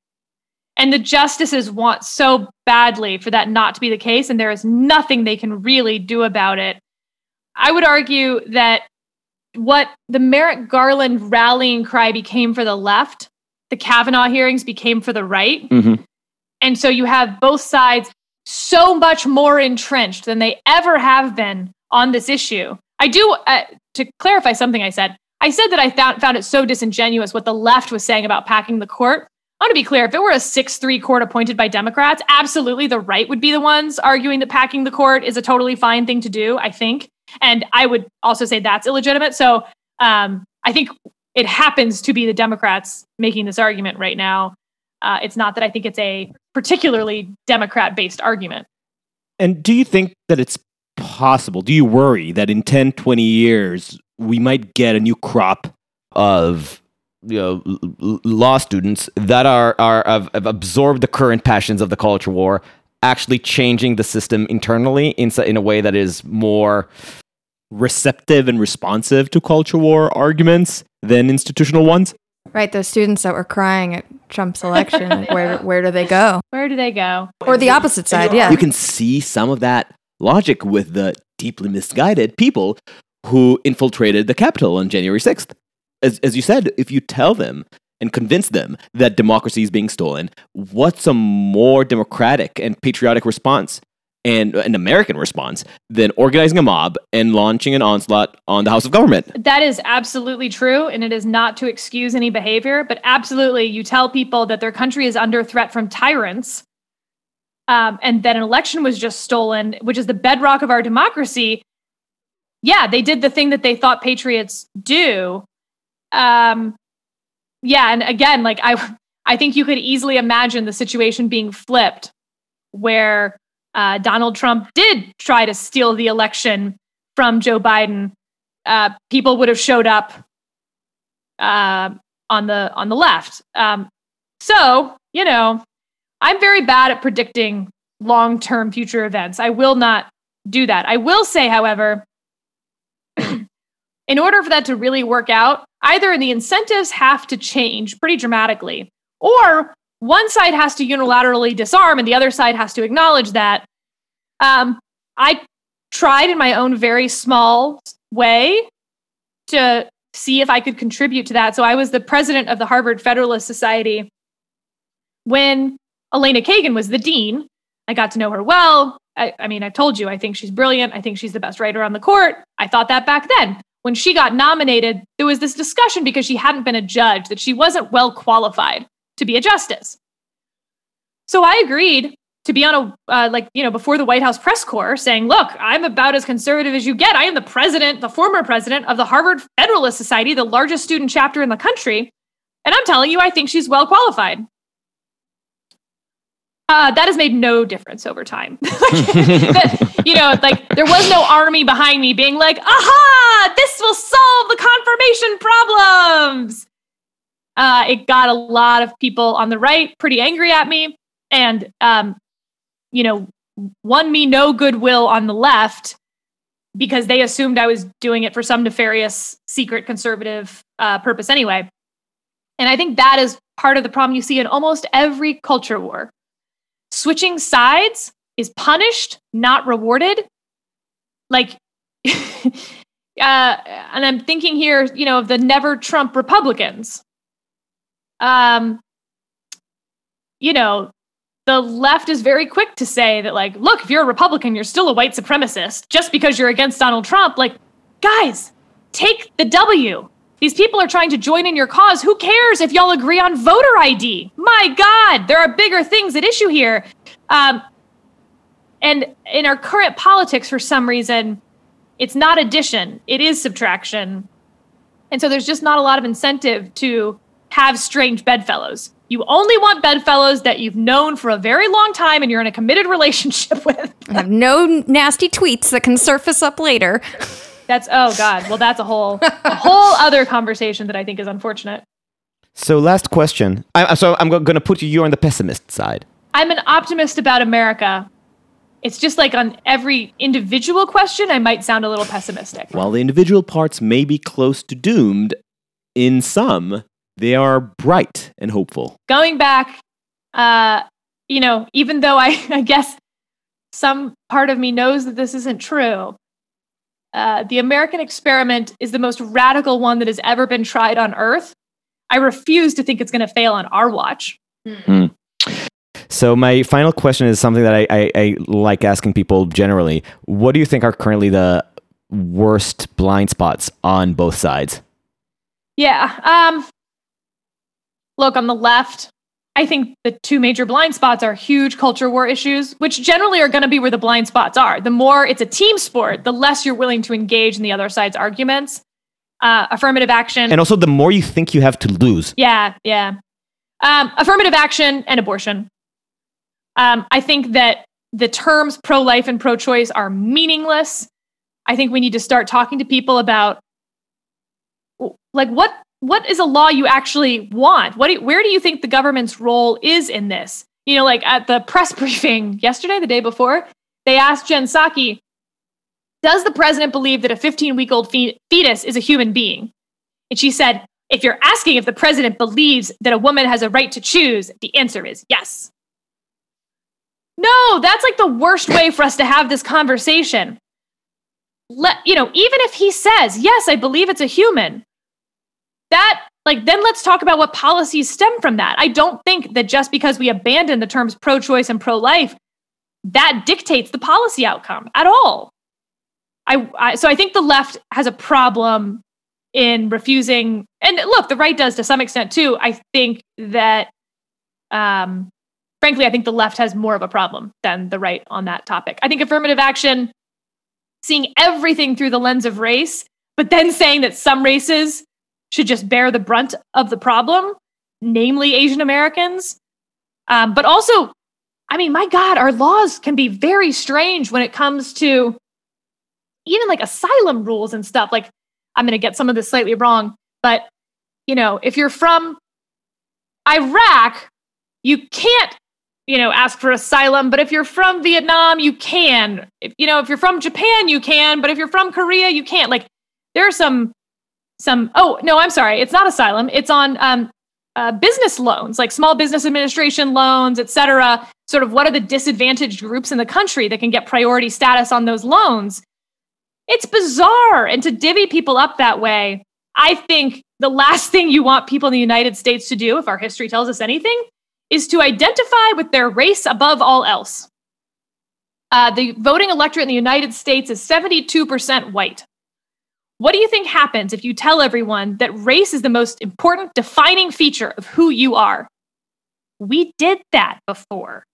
And the justices want so badly for that not to be the case. And there is nothing they can really do about it. I would argue that what the Merrick Garland rallying cry became for the left, the Kavanaugh hearings became for the right.
Mm-hmm.
And so you have both sides so much more entrenched than they ever have been on this issue. I do, uh, to clarify something I said, I said that I found, found it so disingenuous what the left was saying about packing the court. I want to be clear if it were a 6 3 court appointed by Democrats, absolutely the right would be the ones arguing that packing the court is a totally fine thing to do, I think. And I would also say that's illegitimate. So um, I think it happens to be the Democrats making this argument right now. Uh, it's not that I think it's a particularly Democrat based argument.
And do you think that it's possible? Do you worry that in 10, 20 years, we might get a new crop of you know, law students that are, are have, have absorbed the current passions of the culture war, actually changing the system internally in, in a way that is more receptive and responsive to culture war arguments than institutional ones?
Right, those students that were crying at Trump's election, [laughs] where where do they go?
Where do they go?
Or the opposite side, yeah.
You can see some of that logic with the deeply misguided people who infiltrated the Capitol on January 6th. As, as you said, if you tell them and convince them that democracy is being stolen, what's a more democratic and patriotic response and an American response than organizing a mob and launching an onslaught on the House of Government.
That is absolutely true. And it is not to excuse any behavior, but absolutely, you tell people that their country is under threat from tyrants. Um, and that an election was just stolen, which is the bedrock of our democracy. Yeah, they did the thing that they thought patriots do. Um, yeah, and again, like I, [laughs] I think you could easily imagine the situation being flipped, where uh, Donald Trump did try to steal the election from Joe Biden, uh, people would have showed up uh, on the on the left. Um, so you know, I'm very bad at predicting long term future events. I will not do that. I will say, however, [clears throat] in order for that to really work out, either the incentives have to change pretty dramatically, or one side has to unilaterally disarm and the other side has to acknowledge that. Um, I tried in my own very small way to see if I could contribute to that. So I was the president of the Harvard Federalist Society when Elena Kagan was the dean. I got to know her well. I, I mean, I told you, I think she's brilliant. I think she's the best writer on the court. I thought that back then. When she got nominated, there was this discussion because she hadn't been a judge that she wasn't well qualified to be a justice. So I agreed to be on a uh, like you know before the White House press corps saying, "Look, I'm about as conservative as you get. I am the president, the former president of the Harvard Federalist Society, the largest student chapter in the country, and I'm telling you, I think she's well qualified." Uh, that has made no difference over time. [laughs] [laughs] you know, like there was no army behind me being like, "Aha, ah, this will solve the confirmation problems. Uh, it got a lot of people on the right pretty angry at me, and um, you know, won me no goodwill on the left because they assumed I was doing it for some nefarious, secret conservative uh, purpose anyway. And I think that is part of the problem you see in almost every culture war. Switching sides is punished, not rewarded. Like, [laughs] uh, and I'm thinking here, you know, of the never Trump Republicans. Um, you know, the left is very quick to say that, like, look, if you're a Republican, you're still a white supremacist just because you're against Donald Trump. Like, guys, take the W. These people are trying to join in your cause. Who cares if y'all agree on voter ID? My God, there are bigger things at issue here. Um, and in our current politics, for some reason, it's not addition, it is subtraction. And so there's just not a lot of incentive to have strange bedfellows. You only want bedfellows that you've known for a very long time and you're in a committed [laughs] relationship with.
I have no nasty tweets that can surface up later.
That's oh god. Well, that's a whole a whole other conversation that I think is unfortunate.
So last question. I, so I'm going to put you. You're on the pessimist side.
I'm an optimist about America. It's just like on every individual question, I might sound a little pessimistic.
While the individual parts may be close to doomed, in some, they are bright and hopeful.
Going back, uh, you know, even though I, [laughs] I guess some part of me knows that this isn't true, uh, the American experiment is the most radical one that has ever been tried on Earth. I refuse to think it's going to fail on our watch.
Hmm.
So my final question is something that I, I, I like asking people generally. What do you think are currently the worst blind spots on both sides?
Yeah. Um, look, on the left, I think the two major blind spots are huge culture war issues, which generally are going to be where the blind spots are. The more it's a team sport, the less you're willing to engage in the other side's arguments. Uh, affirmative action.
And also, the more you think you have to lose.
Yeah, yeah. Um, affirmative action and abortion. Um, I think that the terms pro life and pro choice are meaningless. I think we need to start talking to people about like what what is a law you actually want? What do, where do you think the government's role is in this? You know, like at the press [laughs] briefing yesterday, the day before, they asked Jen Psaki, does the president believe that a 15 week old fetus is a human being? And she said, if you're asking if the president believes that a woman has a right to choose, the answer is yes. No, that's like the worst way for us to have this conversation. Let, you know, even if he says, yes, I believe it's a human, that like then let's talk about what policies stem from that. I don't think that just because we abandon the terms pro-choice and pro-life, that dictates the policy outcome at all. I, I so I think the left has a problem in refusing and look, the right does to some extent too. I think that um frankly, I think the left has more of a problem than the right on that topic. I think affirmative action, seeing everything through the lens of race, but then saying that some races should just bear the brunt of the problem, namely Asian Americans. Um, but also, I mean, my God, our laws can be very strange when it comes to even like asylum rules and stuff. Like, I'm going to get some of this slightly wrong, but you know, if you're from Iraq, you can't, you know, ask for asylum. But if you're from Vietnam, you can. If, you know, if you're from Japan, you can. But if you're from Korea, you can't. Like, there are some some oh no i'm sorry. It's not asylum. It's on um, uh, business loans like small business administration loans et cetera. Sort of what are the disadvantaged groups in the country that can get priority status on those loans? It's bizarre. And to divvy people up that way i think the last thing you want people in the united states to do if our history tells us anything is to identify with their race above all else. Uh, the voting electorate in the united states is 72% white what do you think happens if you tell everyone that race is the most important defining feature of who you are? We did that before.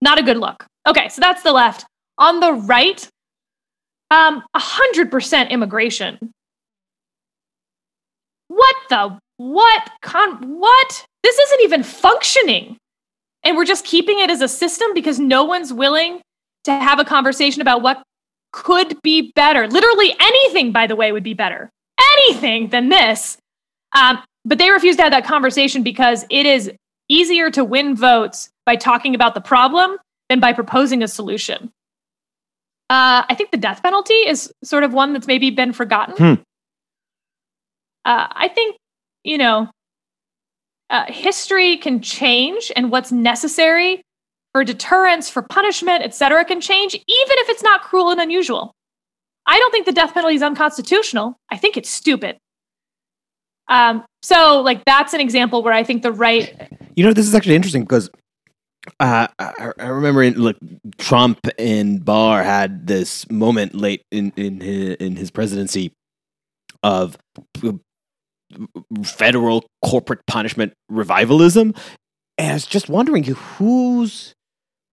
Not a good look. Okay, so that's the left. On the right, um, 100% immigration. What the what con what? This isn't even functioning. And we're just keeping it as a system because no one's willing to have a conversation about what could be better. Literally anything, by the way, would be better. Anything than this. Um, but they refuse to have that conversation because it is easier to win votes by talking about the problem than by proposing a solution. Uh, I think the death penalty is sort of one that's maybe been forgotten.
Hmm.
Uh, I think, you know, uh, history can change and what's necessary for deterrence, for punishment, et cetera, can change, even if it's not cruel and unusual. I don't think the death penalty is unconstitutional. I think it's stupid. Um, so, like, that's an example where I think the right.
You know, this is actually interesting because uh, I, I remember in, like Trump and Barr had this moment late in in his, in his presidency of federal corporate punishment revivalism, and I was just wondering whose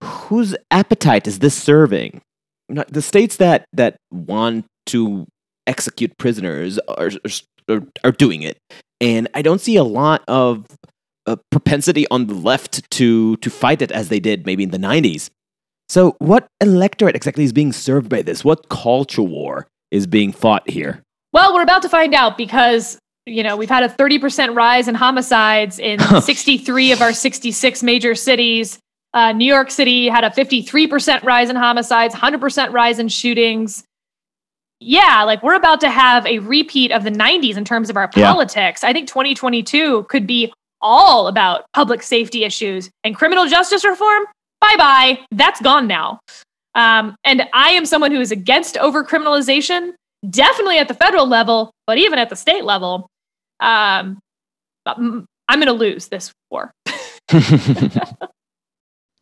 whose appetite is this serving? Not- The states that that want to execute prisoners are are, are doing it, and I don't see a lot of a propensity on the left to to fight it as they did maybe in the 90s. So what electorate exactly is being served by this? What culture war is being fought here?
Well, we're about to find out because, you know, we've had a 30% rise in homicides in [laughs] 63 of our 66 major cities. Uh, New York City had a 53% rise in homicides, 100% rise in shootings. Yeah, like we're about to have a repeat of the 90s in terms of our
Yeah.
politics. I think 2022 could be all about public safety issues and criminal justice reform. Bye bye. That's gone now. Um, and I am someone who is against overcriminalization, definitely at the federal level, but even at the state level. Um, I'm going to lose this war. [laughs] [laughs]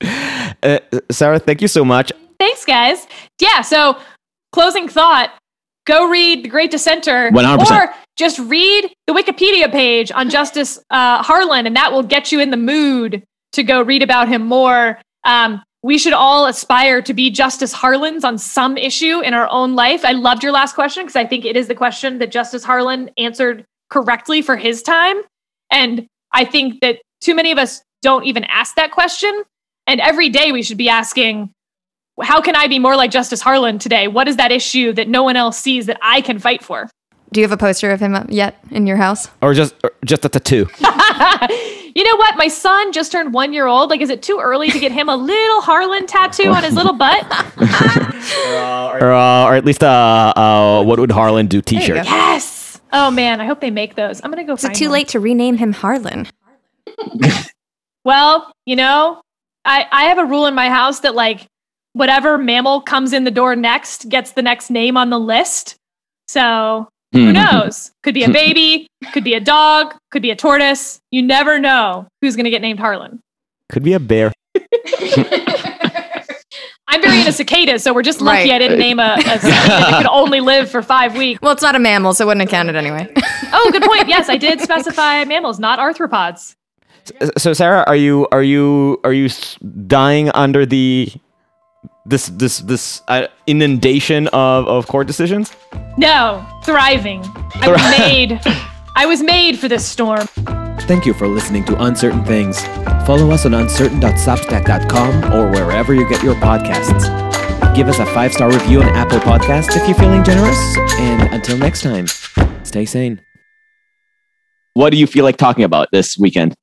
[laughs]
Uh, Sarah, thank you so much.
Thanks, guys. Yeah. So, closing thought go read The Great Dissenter
100%.
or just read the Wikipedia page on Justice uh, Harlan, and that will get you in the mood to go read about him more. Um, we should all aspire to be Justice Harlans on some issue in our own life. I loved your last question because I think it is the question that Justice Harlan answered correctly for his time. And I think that too many of us don't even ask that question. And every day we should be asking, how can I be more like Justice Harlan today? What is that issue that no one else sees that I can fight for?
Do you have a poster of him yet in your house?
Or just or just a tattoo. [laughs]
You know what? My son just turned one year old. Like, is it too early to get him a little Harlan tattoo on his little butt? [laughs]
or, uh, or at least uh, uh, what would Harlan do t-shirt.
yes. Oh man, I hope they make those. I'm gonna go.
Is it too
one.
late to rename him Harlan? [laughs]
Well, you know, I I have a rule in my house that like whatever mammal comes in the door next gets the next name on the list. So who hmm. knows? Could be a [laughs] baby, could be a dog, could be a tortoise. You never know who's gonna get named Harlan.
Could be a bear. [laughs]
I'm very into cicadas, so we're just lucky
Right.
I didn't name a, a [laughs] cicada that could only live for five weeks.
Well, it's not a mammal, so it wouldn't have counted anyway.
Oh, good point. Yes, I did specify mammals, not arthropods.
So Sarah, are you are you are you dying under the this this this uh, inundation of of court decisions?
No, thriving. I was [laughs] made. I was made for this storm.
Thank you for listening to Uncertain Things. Follow us on uncertain.substack.com or wherever you get your podcasts. Give us a five star review on Apple Podcasts if you're feeling generous. And until next time, stay sane.
What do you feel like talking about this weekend?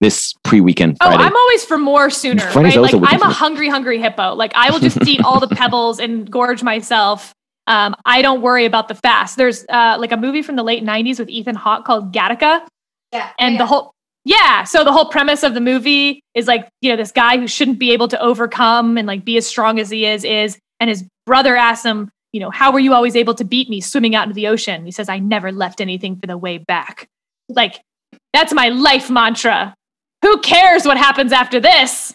This pre-weekend
Oh, I'm always for more sooner.
Friday's
right?
always
Like
weekend
I'm a hungry, hungry hippo. Like I will just eat all the [laughs] pebbles and gorge myself. Um, I don't worry about the fast. There's uh, like a movie from the late '90s with Ethan Hawke called Gattaca,
Yeah.
and the whole yeah. So the whole premise of the movie is like you know this guy who shouldn't be able to overcome and like be as strong as he is is, and his brother asks him, you know, how were you always able to beat me swimming out into the ocean? He says, I never left anything for the way back. Like that's my life mantra. Who cares what happens after this?